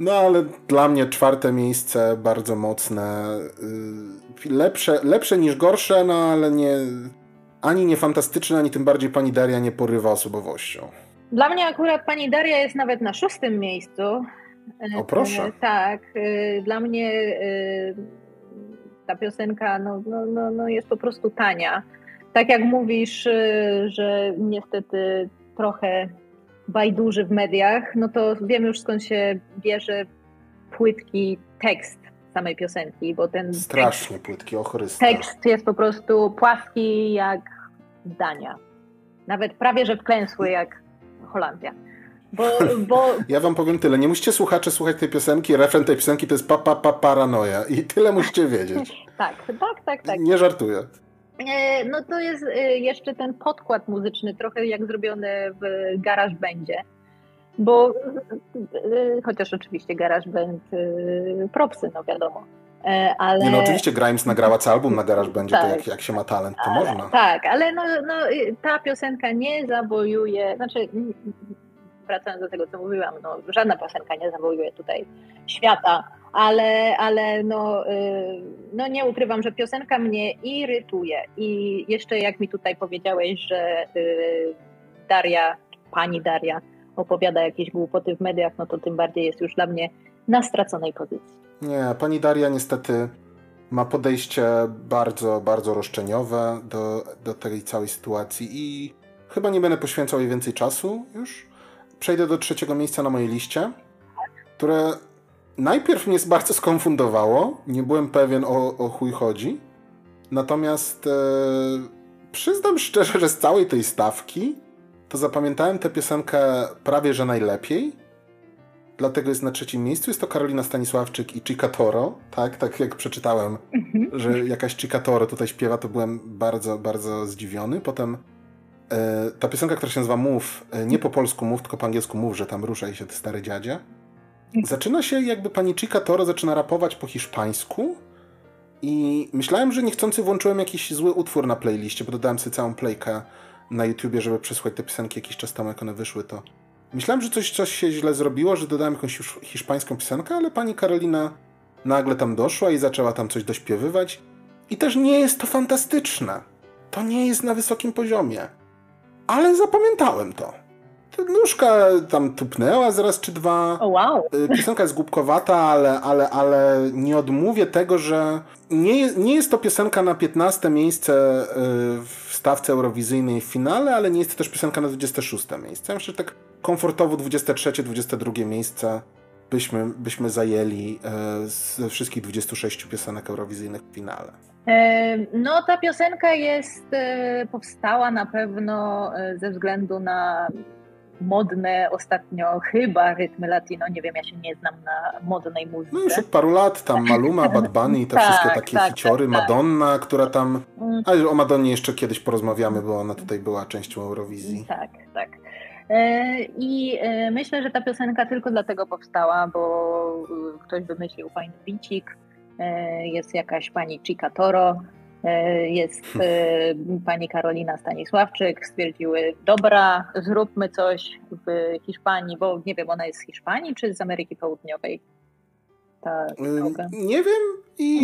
No ale dla mnie czwarte miejsce bardzo mocne. Yy, lepsze, lepsze niż gorsze, no ale nie ani nie fantastyczne, ani tym bardziej pani Daria nie porywa osobowością. Dla mnie akurat pani Daria jest nawet na szóstym miejscu. O proszę. E, tak, e, dla mnie e, ta piosenka no, no, no, no jest po prostu tania. Tak jak mówisz, że niestety trochę bajduży w mediach, no to wiem już skąd się bierze płytki tekst samej piosenki, bo ten strasznie tekst, płytki, ochrysta. Tekst jest po prostu płaski jak zdania. Nawet prawie, że wklęsły jak Holandia. Bo, [laughs] bo... Ja wam powiem tyle, nie musicie słuchacze słuchać tej piosenki, refren tej piosenki to jest pa, pa, pa paranoja i tyle musicie wiedzieć. [laughs] tak, tak, tak, tak. Nie żartuję. E, no to jest e, jeszcze ten podkład muzyczny, trochę jak zrobiony w Garage będzie. Bo e, chociaż oczywiście Garage Band propsy, no wiadomo. Ale... Nie, no oczywiście Grimes nagrała cały album na Garage będzie, tak. to jak, jak się ma talent, to ale, można. Tak, ale no, no, ta piosenka nie zawojuje, znaczy wracając do tego, co mówiłam, no, żadna piosenka nie zawojuje tutaj świata, ale, ale no, y, no nie ukrywam, że piosenka mnie irytuje. I jeszcze jak mi tutaj powiedziałeś, że y, Daria, pani Daria opowiada jakieś głupoty w mediach, no to tym bardziej jest już dla mnie na straconej pozycji. Nie, pani Daria niestety ma podejście bardzo, bardzo roszczeniowe do, do tej całej sytuacji i chyba nie będę poświęcał jej więcej czasu już. Przejdę do trzeciego miejsca na mojej liście, które najpierw mnie bardzo skonfundowało. Nie byłem pewien o, o chuj chodzi. Natomiast e, przyznam szczerze, że z całej tej stawki to zapamiętałem tę piosenkę prawie że najlepiej. Dlatego jest na trzecim miejscu. Jest to Karolina Stanisławczyk i Chica Toro. Tak, tak jak przeczytałem, mhm. że jakaś Chica Toro tutaj śpiewa, to byłem bardzo, bardzo zdziwiony. Potem e, ta piosenka, która się nazywa Mów, e, nie po polsku mów, tylko po angielsku mów, że tam ruszaj się, ty stary dziadzie. Zaczyna się jakby pani Chica Toro zaczyna rapować po hiszpańsku i myślałem, że niechcący włączyłem jakiś zły utwór na playliście, bo dodałem sobie całą playkę na YouTubie, żeby przesłuchać te piosenki jakiś czas temu, jak one wyszły, to myślałem, że coś, coś się źle zrobiło, że dodałem jakąś hiszpańską piosenkę, ale pani Karolina nagle tam doszła i zaczęła tam coś dośpiewywać i też nie jest to fantastyczne. To nie jest na wysokim poziomie. ale zapamiętałem to. Nóżka tam tupnęła zaraz czy dwa. Oh, wow. Y, piosenka jest głupkowata, ale, ale, ale nie odmówię tego, że nie, nie jest to piosenka na 15 miejsce y, w stawce eurowizyjnej w finale, ale nie jest to też piosenka na 26 miejsce. Ja myślę, że tak komfortowo 23-22 miejsce byśmy, byśmy zajęli y, ze wszystkich 26 piosenek eurowizyjnych w finale. No, ta piosenka jest, powstała na pewno ze względu na modne ostatnio chyba rytmy latino, nie wiem, ja się nie znam na modnej muzyce. No już od paru lat, tam Maluma, Bad Bunny i te [laughs] tak, wszystkie takie tak, hiciory, tak, tak. Madonna, która tam, mm. ale o Madonnie jeszcze kiedyś porozmawiamy, bo ona tutaj była częścią Eurowizji. Tak, tak. E, I e, myślę, że ta piosenka tylko dlatego powstała, bo ktoś wymyślił fajny bicik, e, jest jakaś pani Chica Toro, E, jest e, pani Karolina Stanisławczyk, stwierdziły, dobra, zróbmy coś w Hiszpanii, bo nie wiem, ona jest z Hiszpanii czy z Ameryki Południowej? Ta nie wiem i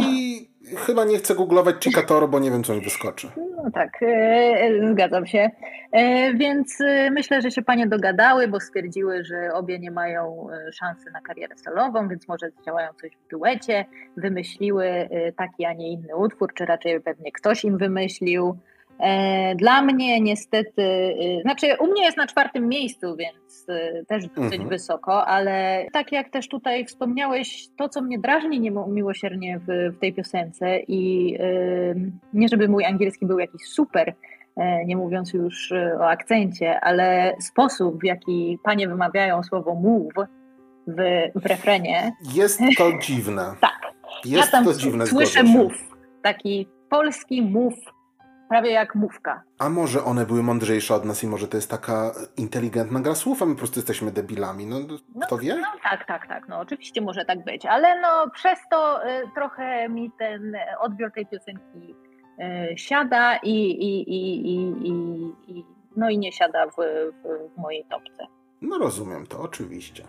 [laughs] chyba nie chcę googlować Chicatoro, bo nie wiem, co mi wyskoczy. No tak, e, zgadzam się. E, więc e, myślę, że się panie dogadały, bo stwierdziły, że obie nie mają szansy na karierę solową, więc może działają coś w duecie. Wymyśliły taki, a nie inny utwór, czy raczej pewnie ktoś im wymyślił. E, dla mnie niestety, y, znaczy u mnie jest na czwartym miejscu, więc y, też dosyć mhm. wysoko, ale tak jak też tutaj wspomniałeś, to co mnie drażni niemiłosiernie w, w tej piosence i nie żeby mój angielski był jakiś super, e, nie mówiąc już o akcencie, ale sposób w jaki panie wymawiają słowo move w, w refrenie. Jest [laughs] to dziwne. tak. Jest ja tam to dziwne. Słyszę move, taki polski move prawie jak mówka. A może one były mądrzejsze od nas i może to jest taka inteligentna gra słów, a my po prostu jesteśmy debilami, no, no kto wie? No, tak, tak, tak, no oczywiście może tak być, ale no przez to y, trochę mi ten odbiór tej piosenki y, siada i, i, i, i, i, no i nie siada w, w, w mojej topce. No rozumiem to, oczywiście.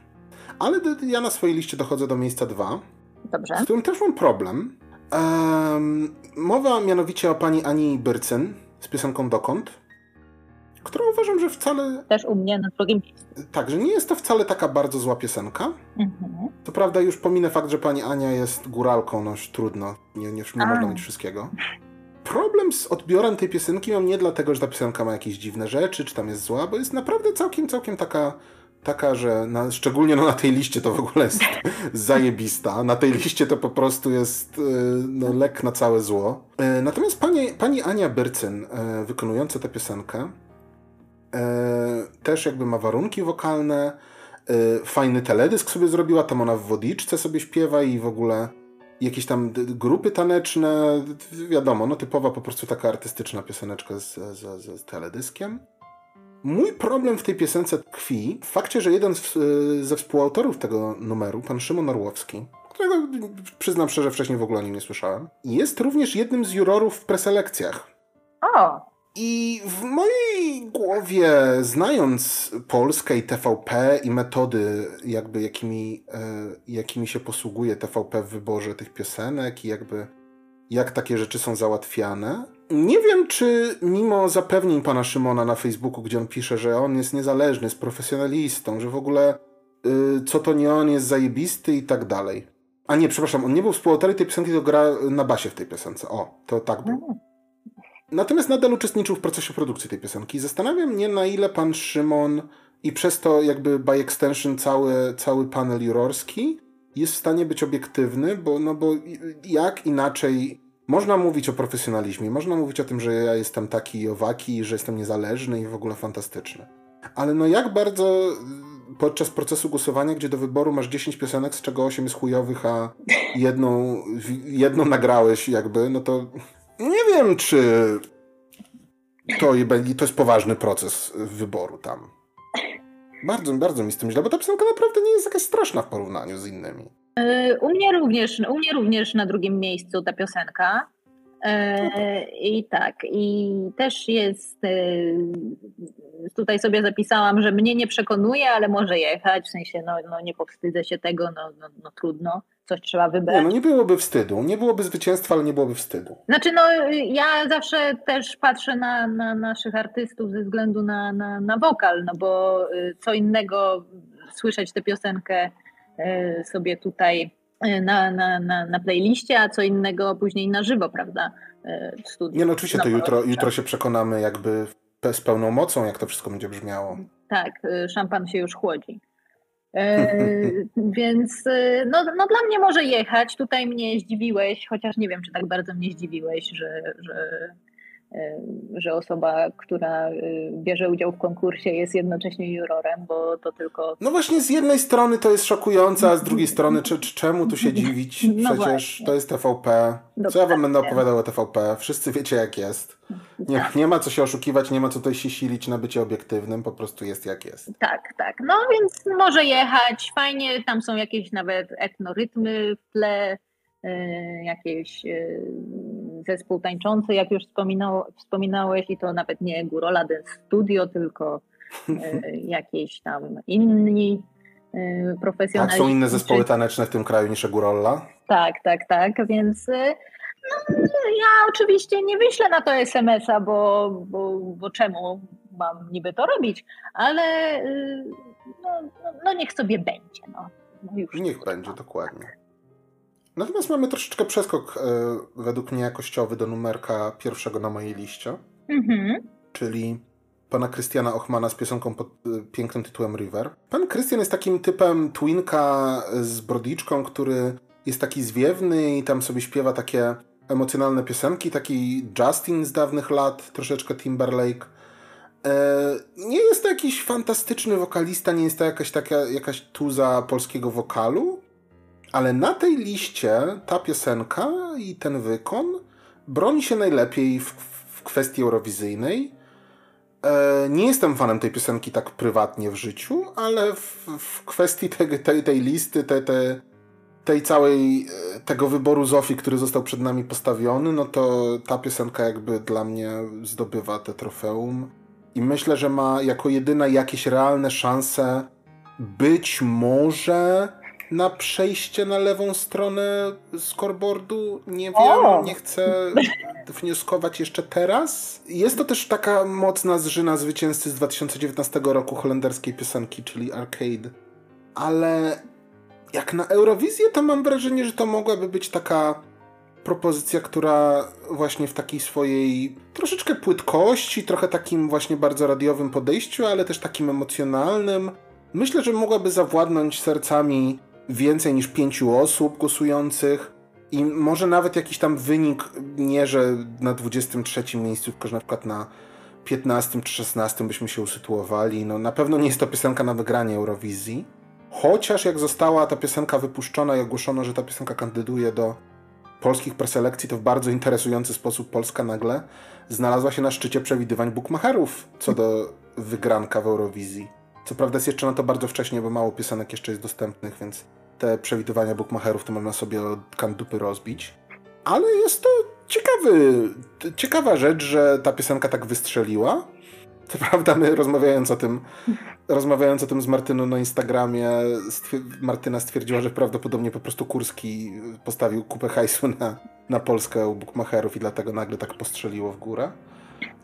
Ale ja na swojej liście dochodzę do miejsca dwa, Dobrze. z którym też mam problem, Um, mowa mianowicie o pani Ani Byrcyn z piosenką Dokąd, którą uważam, że wcale... Też u mnie na drugim. Tak, że nie jest to wcale taka bardzo zła piosenka. Mhm. To prawda, już pominę fakt, że pani Ania jest góralką, no już trudno, nie, nie, nie można mieć wszystkiego. Problem z odbiorem tej piosenki mam nie dlatego, że ta piosenka ma jakieś dziwne rzeczy, czy tam jest zła, bo jest naprawdę całkiem, całkiem taka taka, że na, szczególnie no, na tej liście to w ogóle jest [laughs] zajebista. Na tej liście to po prostu jest y, no, lek na całe zło. Y, natomiast pani, pani Ania Byrcyn, y, wykonująca tę piosenkę, też jakby ma warunki wokalne, fajny teledysk sobie zrobiła, tam ona w wodiczce sobie śpiewa i w ogóle jakieś tam grupy taneczne, wiadomo, no typowa po prostu taka artystyczna pioseneczka z, z, z teledyskiem. Mój problem w tej piosence tkwi w fakcie, że jeden z, e, ze współautorów tego numeru, pan Szymon Orłowski, którego przyznam szczerze, wcześniej w ogóle o nim nie słyszałem, jest również jednym z jurorów w preselekcjach. O! I w mojej głowie, znając Polskę i TVP i metody, jakby jakimi, e, jakimi się posługuje TVP w wyborze tych piosenek i jakby jak takie rzeczy są załatwiane, nie wiem, czy mimo zapewnień pana Szymona na Facebooku, gdzie on pisze, że on jest niezależny, jest profesjonalistą, że w ogóle yy, co to nie on jest zajebisty i tak dalej. A nie, przepraszam, on nie był współautorem tej piosenki, to gra na basie w tej piosence. O, to tak był. Mhm. Natomiast nadal uczestniczył w procesie produkcji tej piosenki. Zastanawiam mnie, na ile pan Szymon i przez to jakby by extension cały, cały panel jurorski jest w stanie być obiektywny, bo, no bo jak inaczej można mówić o profesjonalizmie, można mówić o tym, że ja jestem taki i owaki, że jestem niezależny i w ogóle fantastyczny. Ale no jak bardzo y, podczas procesu głosowania, gdzie do wyboru masz 10 piosenek, z czego 8 jest chujowych, a jedną, jedną nagrałeś jakby, no to nie wiem, czy to, to jest poważny proces wyboru tam. Bardzo, bardzo mi z tym źle, bo ta piosenka naprawdę nie jest jakaś straszna w porównaniu z innymi. U mnie również, u mnie również na drugim miejscu ta piosenka. E, I tak, i też jest, e, tutaj sobie zapisałam, że mnie nie przekonuje, ale może jechać, w sensie no, no nie powstydzę się tego, no, no, no trudno. coś trzeba wybrać. Nie, no nie byłoby wstydu. Nie byłoby zwycięstwa, ale nie byłoby wstydu. Znaczy, no ja zawsze też patrzę na, na naszych artystów ze względu na, na, na wokal, no bo y, co innego słyszeć tę piosenkę sobie tutaj y, na, na, na, na playliście, a co innego później na żywo, prawda? W studiu. Nie, no oczywiście, to jutro, jutro się przekonamy jakby z pełną mocą, jak to wszystko będzie brzmiało. Tak, szampan się już chłodzi. E, [laughs] więc e, no, no dla mnie może jechać. Tutaj mnie zdziwiłeś, chociaż nie wiem, czy tak bardzo mnie zdziwiłeś, że, że że osoba, która y, bierze udział w konkursie jest jednocześnie jurorem, bo to tylko... No właśnie z jednej strony to jest szokujące, a z drugiej strony czy, czemu tu się dziwić? No Przecież no to jest TVP. Co ja wam będę opowiadał o TVP? Wszyscy wiecie jak jest. Nie, tak. nie ma co się oszukiwać, nie ma co tutaj się silić na bycie obiektywnym, po prostu jest jak jest. Tak, tak. No więc może jechać, fajnie, tam są jakieś nawet etnorytmy w tle, E, jakiś e, zespół tańczący, jak już wspominałeś, i to nawet nie Górola Dance Studio, tylko e, [laughs] jakieś tam inni profesjonalni. Tak, są inne zespoły taneczne w tym kraju niż Górola? Tak, tak, tak, więc no, ja oczywiście nie wyślę na to SMS-a, bo, bo, bo czemu mam niby to robić, ale no, no, no niech sobie będzie. No. no już niech będzie, dokładnie. Natomiast mamy troszeczkę przeskok e, według mnie jakościowy do numerka pierwszego na mojej liście, mhm. czyli pana Krystiana Ochmana z piosenką pod e, pięknym tytułem River. Pan Krystian jest takim typem twinka z brodiczką, który jest taki zwiewny i tam sobie śpiewa takie emocjonalne piosenki, taki Justin z dawnych lat, troszeczkę Timberlake. E, nie jest to jakiś fantastyczny wokalista, nie jest to jakaś taka jakaś tuza polskiego wokalu, ale na tej liście ta piosenka i ten wykon broni się najlepiej w, w kwestii eurowizyjnej. E, nie jestem fanem tej piosenki tak prywatnie w życiu, ale w, w kwestii tej, tej, tej listy, te, te, tej całej, e, tego wyboru Zofii, który został przed nami postawiony, no to ta piosenka jakby dla mnie zdobywa te trofeum. I myślę, że ma jako jedyna jakieś realne szanse być może na przejście na lewą stronę scoreboardu. Nie wiem, o! nie chcę wnioskować jeszcze teraz. Jest to też taka mocna zżyna zwycięzcy z 2019 roku holenderskiej piosenki, czyli Arcade. Ale jak na Eurowizję, to mam wrażenie, że to mogłaby być taka propozycja, która właśnie w takiej swojej troszeczkę płytkości, trochę takim właśnie bardzo radiowym podejściu, ale też takim emocjonalnym, myślę, że mogłaby zawładnąć sercami więcej niż pięciu osób głosujących i może nawet jakiś tam wynik, nie że na 23 miejscu, tylko że na przykład na 15 czy 16 byśmy się usytuowali. No na pewno nie jest to piosenka na wygranie Eurowizji. Chociaż jak została ta piosenka wypuszczona i ogłoszono, że ta piosenka kandyduje do polskich preselekcji, to w bardzo interesujący sposób Polska nagle znalazła się na szczycie przewidywań bookmacherów co do wygranka w Eurowizji. Co prawda jest jeszcze na to bardzo wcześnie, bo mało piosenek jeszcze jest dostępnych, więc te przewidywania bookmacherów to można sobie od kandupy rozbić. Ale jest to ciekawy, ciekawa rzecz, że ta piosenka tak wystrzeliła. Co prawda my rozmawiając o tym, rozmawiając o tym z Martyną na Instagramie, Martyna stwierdziła, że prawdopodobnie po prostu Kurski postawił kupę hajsu na, na Polskę u bookmacherów i dlatego nagle tak postrzeliło w górę.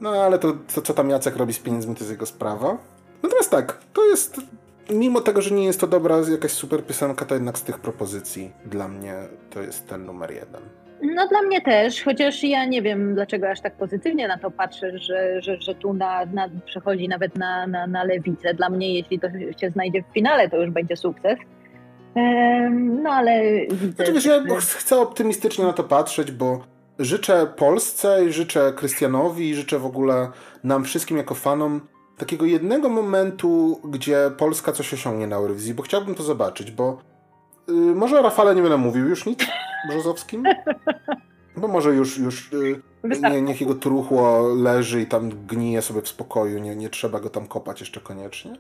No ale to, to co tam Jacek robi z pieniędzmi, to jest jego sprawa. Natomiast tak, to jest, mimo tego, że nie jest to dobra jakaś super piosenka, to jednak z tych propozycji dla mnie to jest ten numer jeden. No dla mnie też, chociaż ja nie wiem, dlaczego aż tak pozytywnie na to patrzę, że, że, że tu na, na, przechodzi nawet na, na, na lewicę. Dla mnie, jeśli to się znajdzie w finale, to już będzie sukces. No ale widzę... Znaczy, że... ja chcę optymistycznie na to patrzeć, bo życzę Polsce i życzę Krystianowi i życzę w ogóle nam wszystkim jako fanom takiego jednego momentu, gdzie Polska coś osiągnie na Eurowizji, bo chciałbym to zobaczyć, bo yy, może o Rafale nie będę mówił już nic Brzozowskim, bo może już, już yy, nie, niech jego truchło leży i tam gnije sobie w spokoju, nie, nie trzeba go tam kopać jeszcze koniecznie.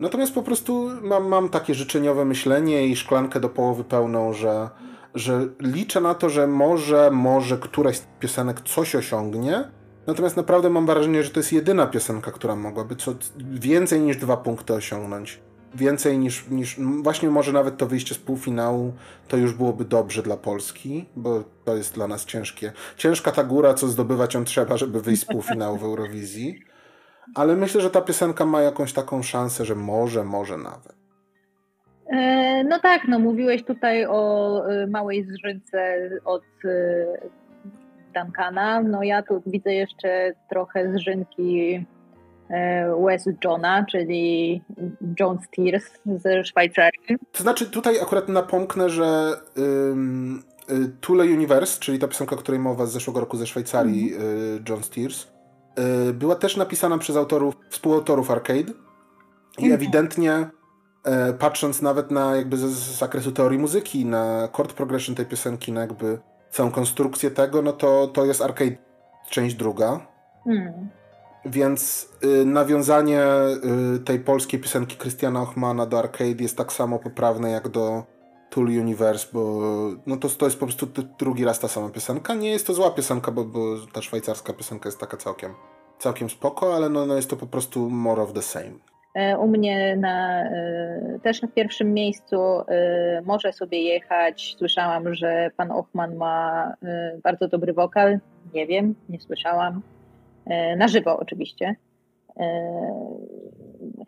Natomiast po prostu mam, mam takie życzeniowe myślenie i szklankę do połowy pełną, że, że liczę na to, że może, może któraś z piosenek coś osiągnie, Natomiast naprawdę mam wrażenie, że to jest jedyna piosenka, która mogłaby co więcej niż dwa punkty osiągnąć więcej niż, niż właśnie może nawet to wyjście z półfinału to już byłoby dobrze dla Polski, bo to jest dla nas ciężkie. Ciężka ta góra, co zdobywać ją trzeba, żeby wyjść z półfinału w Eurowizji. Ale myślę, że ta piosenka ma jakąś taką szansę, że może, może nawet. E, no tak, no mówiłeś tutaj o e, małej zrzynce od e, Duncana. No ja tu widzę jeszcze trochę zrzynki West Johna, czyli John Steers ze Szwajcarii. To znaczy tutaj akurat napomknę, że um, Tule Universe, czyli ta piosenka, o której mowa z zeszłego roku ze Szwajcarii, mm -hmm. John Steers, była też napisana przez autorów, współautorów Arcade i mm -hmm. ewidentnie E, patrząc nawet na jakby z, z zakresu teorii muzyki, na chord progression tej piosenki, na jakby całą konstrukcję tego, no to, to jest arcade część druga. Hmm. Więc y, nawiązanie y, tej polskiej piosenki Christiana Ochmana do arcade jest tak samo poprawne jak do Tool Universe, bo no to, to jest po prostu drugi raz ta sama piosenka. Nie jest to zła piosenka, bo, bo ta szwajcarska piosenka jest taka całkiem, całkiem spoko, ale no, no jest to po prostu more of the same. E, u mnie na, e, też na pierwszym miejscu e, może sobie jechać. Słyszałam, że pan Ochman ma bardzo dobry wokal. Nie wiem, nie słyszałam. Na żywo oczywiście.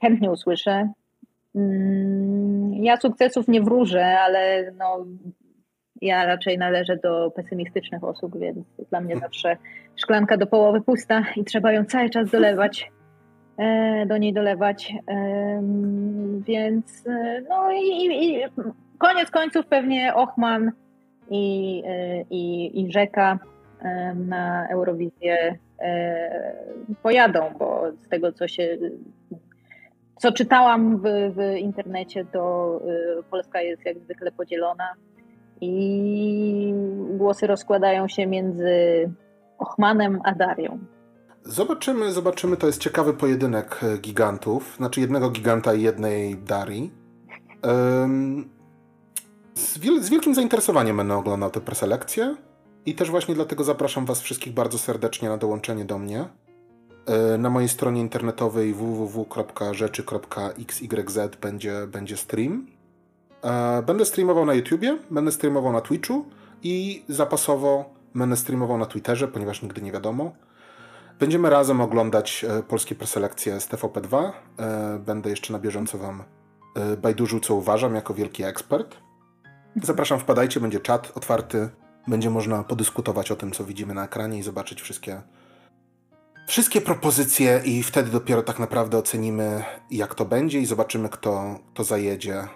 Chętnie usłyszę. Mm, ja sukcesów nie wróżę, ale no, ja raczej należę do pesymistycznych osób, więc dla mnie zawsze szklanka do połowy pusta i trzeba ją cały czas dolewać. E, do niej dolewać. Więc e, no i, i koniec końców pewnie Ochman i, e, i, i Rzeka na Eurowizję pojadą, bo z tego co się co czytałam w, w internecie, to Polska jest jak zwykle podzielona i głosy rozkładają się między Ochmanem a Darią. Zobaczymy, zobaczymy. To jest ciekawy pojedynek e, gigantów. Znaczy jednego giganta i jednej Darii. Um, z, wiel z, wielkim zainteresowaniem będę oglądał tę preselekcję. I też właśnie dlatego zapraszam Was wszystkich bardzo serdecznie na dołączenie do mnie. E, na mojej stronie internetowej www.rzeczy.xyz będzie, będzie stream. E, będę streamował na YouTubie, będę streamował na Twitchu i zapasowo będę streamował na Twitterze, ponieważ nigdy nie wiadomo. Będziemy razem oglądać e, polskie preselekcje z TVP2. E, będę jeszcze na bieżąco Wam e, bajdurzył, co uważam, jako wielki ekspert. Zapraszam, wpadajcie, będzie czat otwarty. Będzie można podyskutować o tym, co widzimy na ekranie i zobaczyć wszystkie, wszystkie propozycje i wtedy dopiero tak naprawdę ocenimy, jak to będzie i zobaczymy, kto, kto zajedzie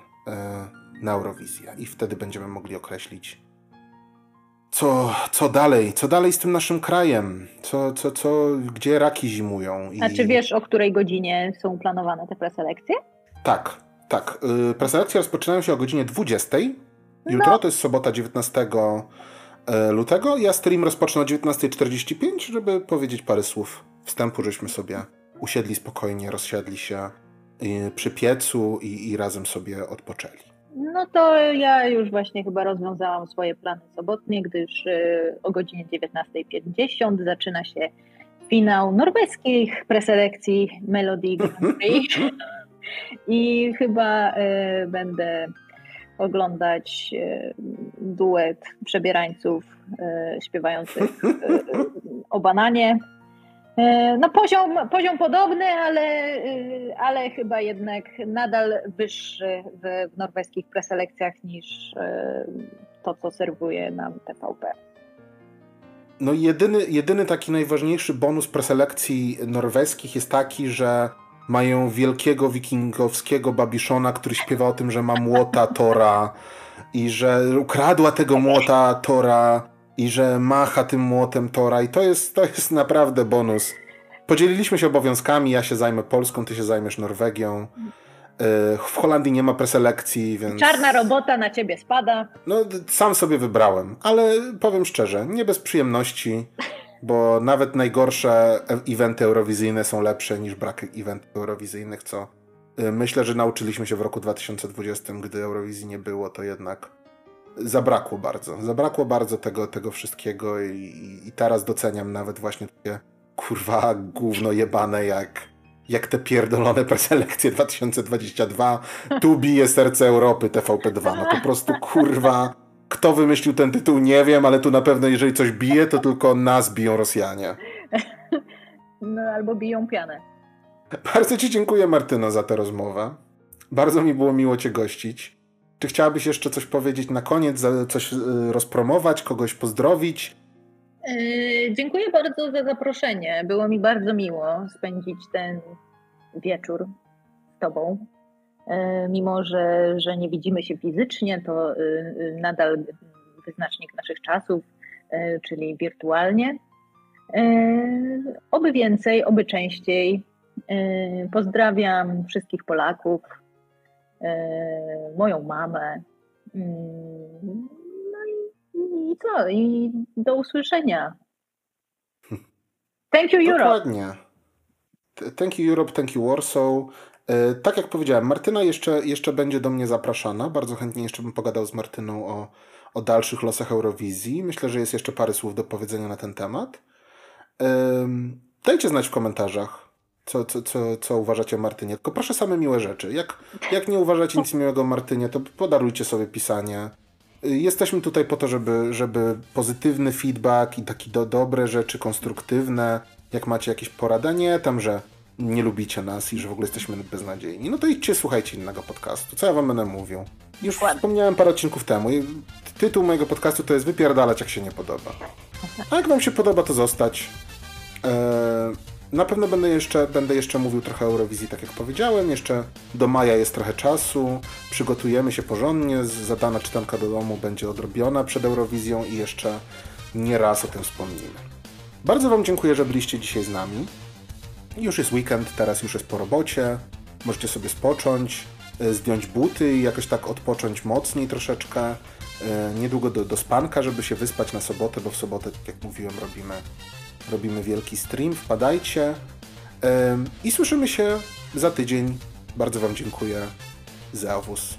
na Eurowizję. I wtedy będziemy mogli określić, co, co dalej? Co dalej z tym naszym krajem? Co, co, co, gdzie raki zimują? I... A czy wiesz, o której godzinie są planowane te preselekcje? Tak, tak. Y, preselekcje rozpoczynają się o godzinie 20. Jutro no. to jest sobota 19 e, lutego. Ja stream rozpocznę o 19.45, żeby powiedzieć parę słów wstępu, żeśmy sobie usiedli spokojnie, rozsiadli się y, przy piecu i, i razem sobie odpoczęli. No to ja już właśnie chyba rozwiązałam swoje plany sobotnie, gdyż y, o godzinie 19.50 zaczyna się finał norweskich preselekcji Melody Grand Prix. [laughs] I chyba y, będę oglądać y, duet przebierańców śpiewających o bananie no poziom, poziom podobny, ale, y, ale chyba jednak nadal wyższy w, norweskich preselekcjach niż y, to, co serwuje nam TVP. No jedyny, jedyny taki najważniejszy bonus preselekcji norweskich jest taki, że mają wielkiego wikingowskiego babiszona, który śpiewa o tym, że ma młota Tora i że ukradła tego młota Tora i że macha tym młotem Tora i to jest, to jest naprawdę bonus. Podzieliliśmy się obowiązkami, ja się zajmę Polską, ty się zajmiesz Norwegią. E, w Holandii nie ma preselekcji, więc... Czarna robota na ciebie spada. No, sam sobie wybrałem, ale powiem szczerze, nie bez przyjemności, bo nawet najgorsze eventy eurowizyjne są lepsze niż brak eventów eurowizyjnych, co e, myślę, że nauczyliśmy się w roku 2020, gdy Eurowizji nie było, to jednak zabrakło bardzo. Zabrakło bardzo tego, tego wszystkiego i, i teraz doceniam nawet właśnie takie kurwa gówno jebane jak jak te pierdolone [laughs] preselekcje 2022, tu bije serce Europy TVP2. No po prostu kurwa, kto wymyślił ten tytuł nie wiem, ale tu na pewno jeżeli coś bije, to tylko nas biją Rosjanie. No albo biją pianę. Bardzo Ci dziękuję Martyno za tę rozmowę. Bardzo mi było miło Cię gościć. Czy chciałabyś jeszcze coś powiedzieć na koniec, coś y, rozpromować, kogoś pozdrowić? Yy, dziękuję bardzo za zaproszenie. Było mi bardzo miło spędzić ten wieczór z Tobą. Yy, mimo, że, że nie widzimy się fizycznie, to yy, nadal wyznacznik naszych czasów, czyli wirtualnie. Oby więcej, oby częściej. Pozdrawiam wszystkich Polaków, moją mamę. I co? I do usłyszenia. Thank you, Europe. Dokładnie. Thank you, Europe, thank you, Warsaw. E, tak jak powiedziałem, Martyna jeszcze, jeszcze będzie do mnie zapraszana. Bardzo chętnie jeszcze bym pogadał z Martyną o, o dalszych losach Eurowizji. Myślę, że jest jeszcze parę słów do powiedzenia na ten temat. Dajcie znać w komentarzach, co, co, co, co uważacie o Martynie. Tylko proszę same miłe rzeczy. Jak, jak nie uważacie nic miłego o Martynie, to podarujcie sobie pisanie. Jesteśmy tutaj po to, żeby, żeby pozytywny feedback i takie do, dobre rzeczy, konstruktywne, jak macie jakieś poradanie, tam, że nie lubicie nas i że w ogóle jesteśmy beznadziejni, no to idźcie, słuchajcie innego podcastu. Co ja wam będę mówił? Już Ładnie. wspomniałem parę odcinków temu. Tytuł mojego podcastu to jest Wypierdalać, jak się nie podoba. A jak wam się podoba, to zostać. Eee, na pewno będę jeszcze, będę jeszcze mówił trochę o Eurowizji, tak jak powiedziałem. Jeszcze do maja jest trochę czasu. Przygotujemy się porządnie. Zadana czytanka do domu będzie odrobiona przed Eurowizją i jeszcze nie raz o tym wspomnimy. Bardzo Wam dziękuję, że byliście dzisiaj z nami. Już jest weekend, teraz już jest po robocie. Możecie sobie spocząć, e, zdjąć buty i jakoś tak odpocząć mocniej troszeczkę. E, niedługo do, do spanka, żeby się wyspać na sobotę, bo w sobotę, tak jak mówiłem, robimy robimy wielki stream, wpadajcie i słyszymy się za tydzień. Bardzo Wam dziękuję. Zeawus.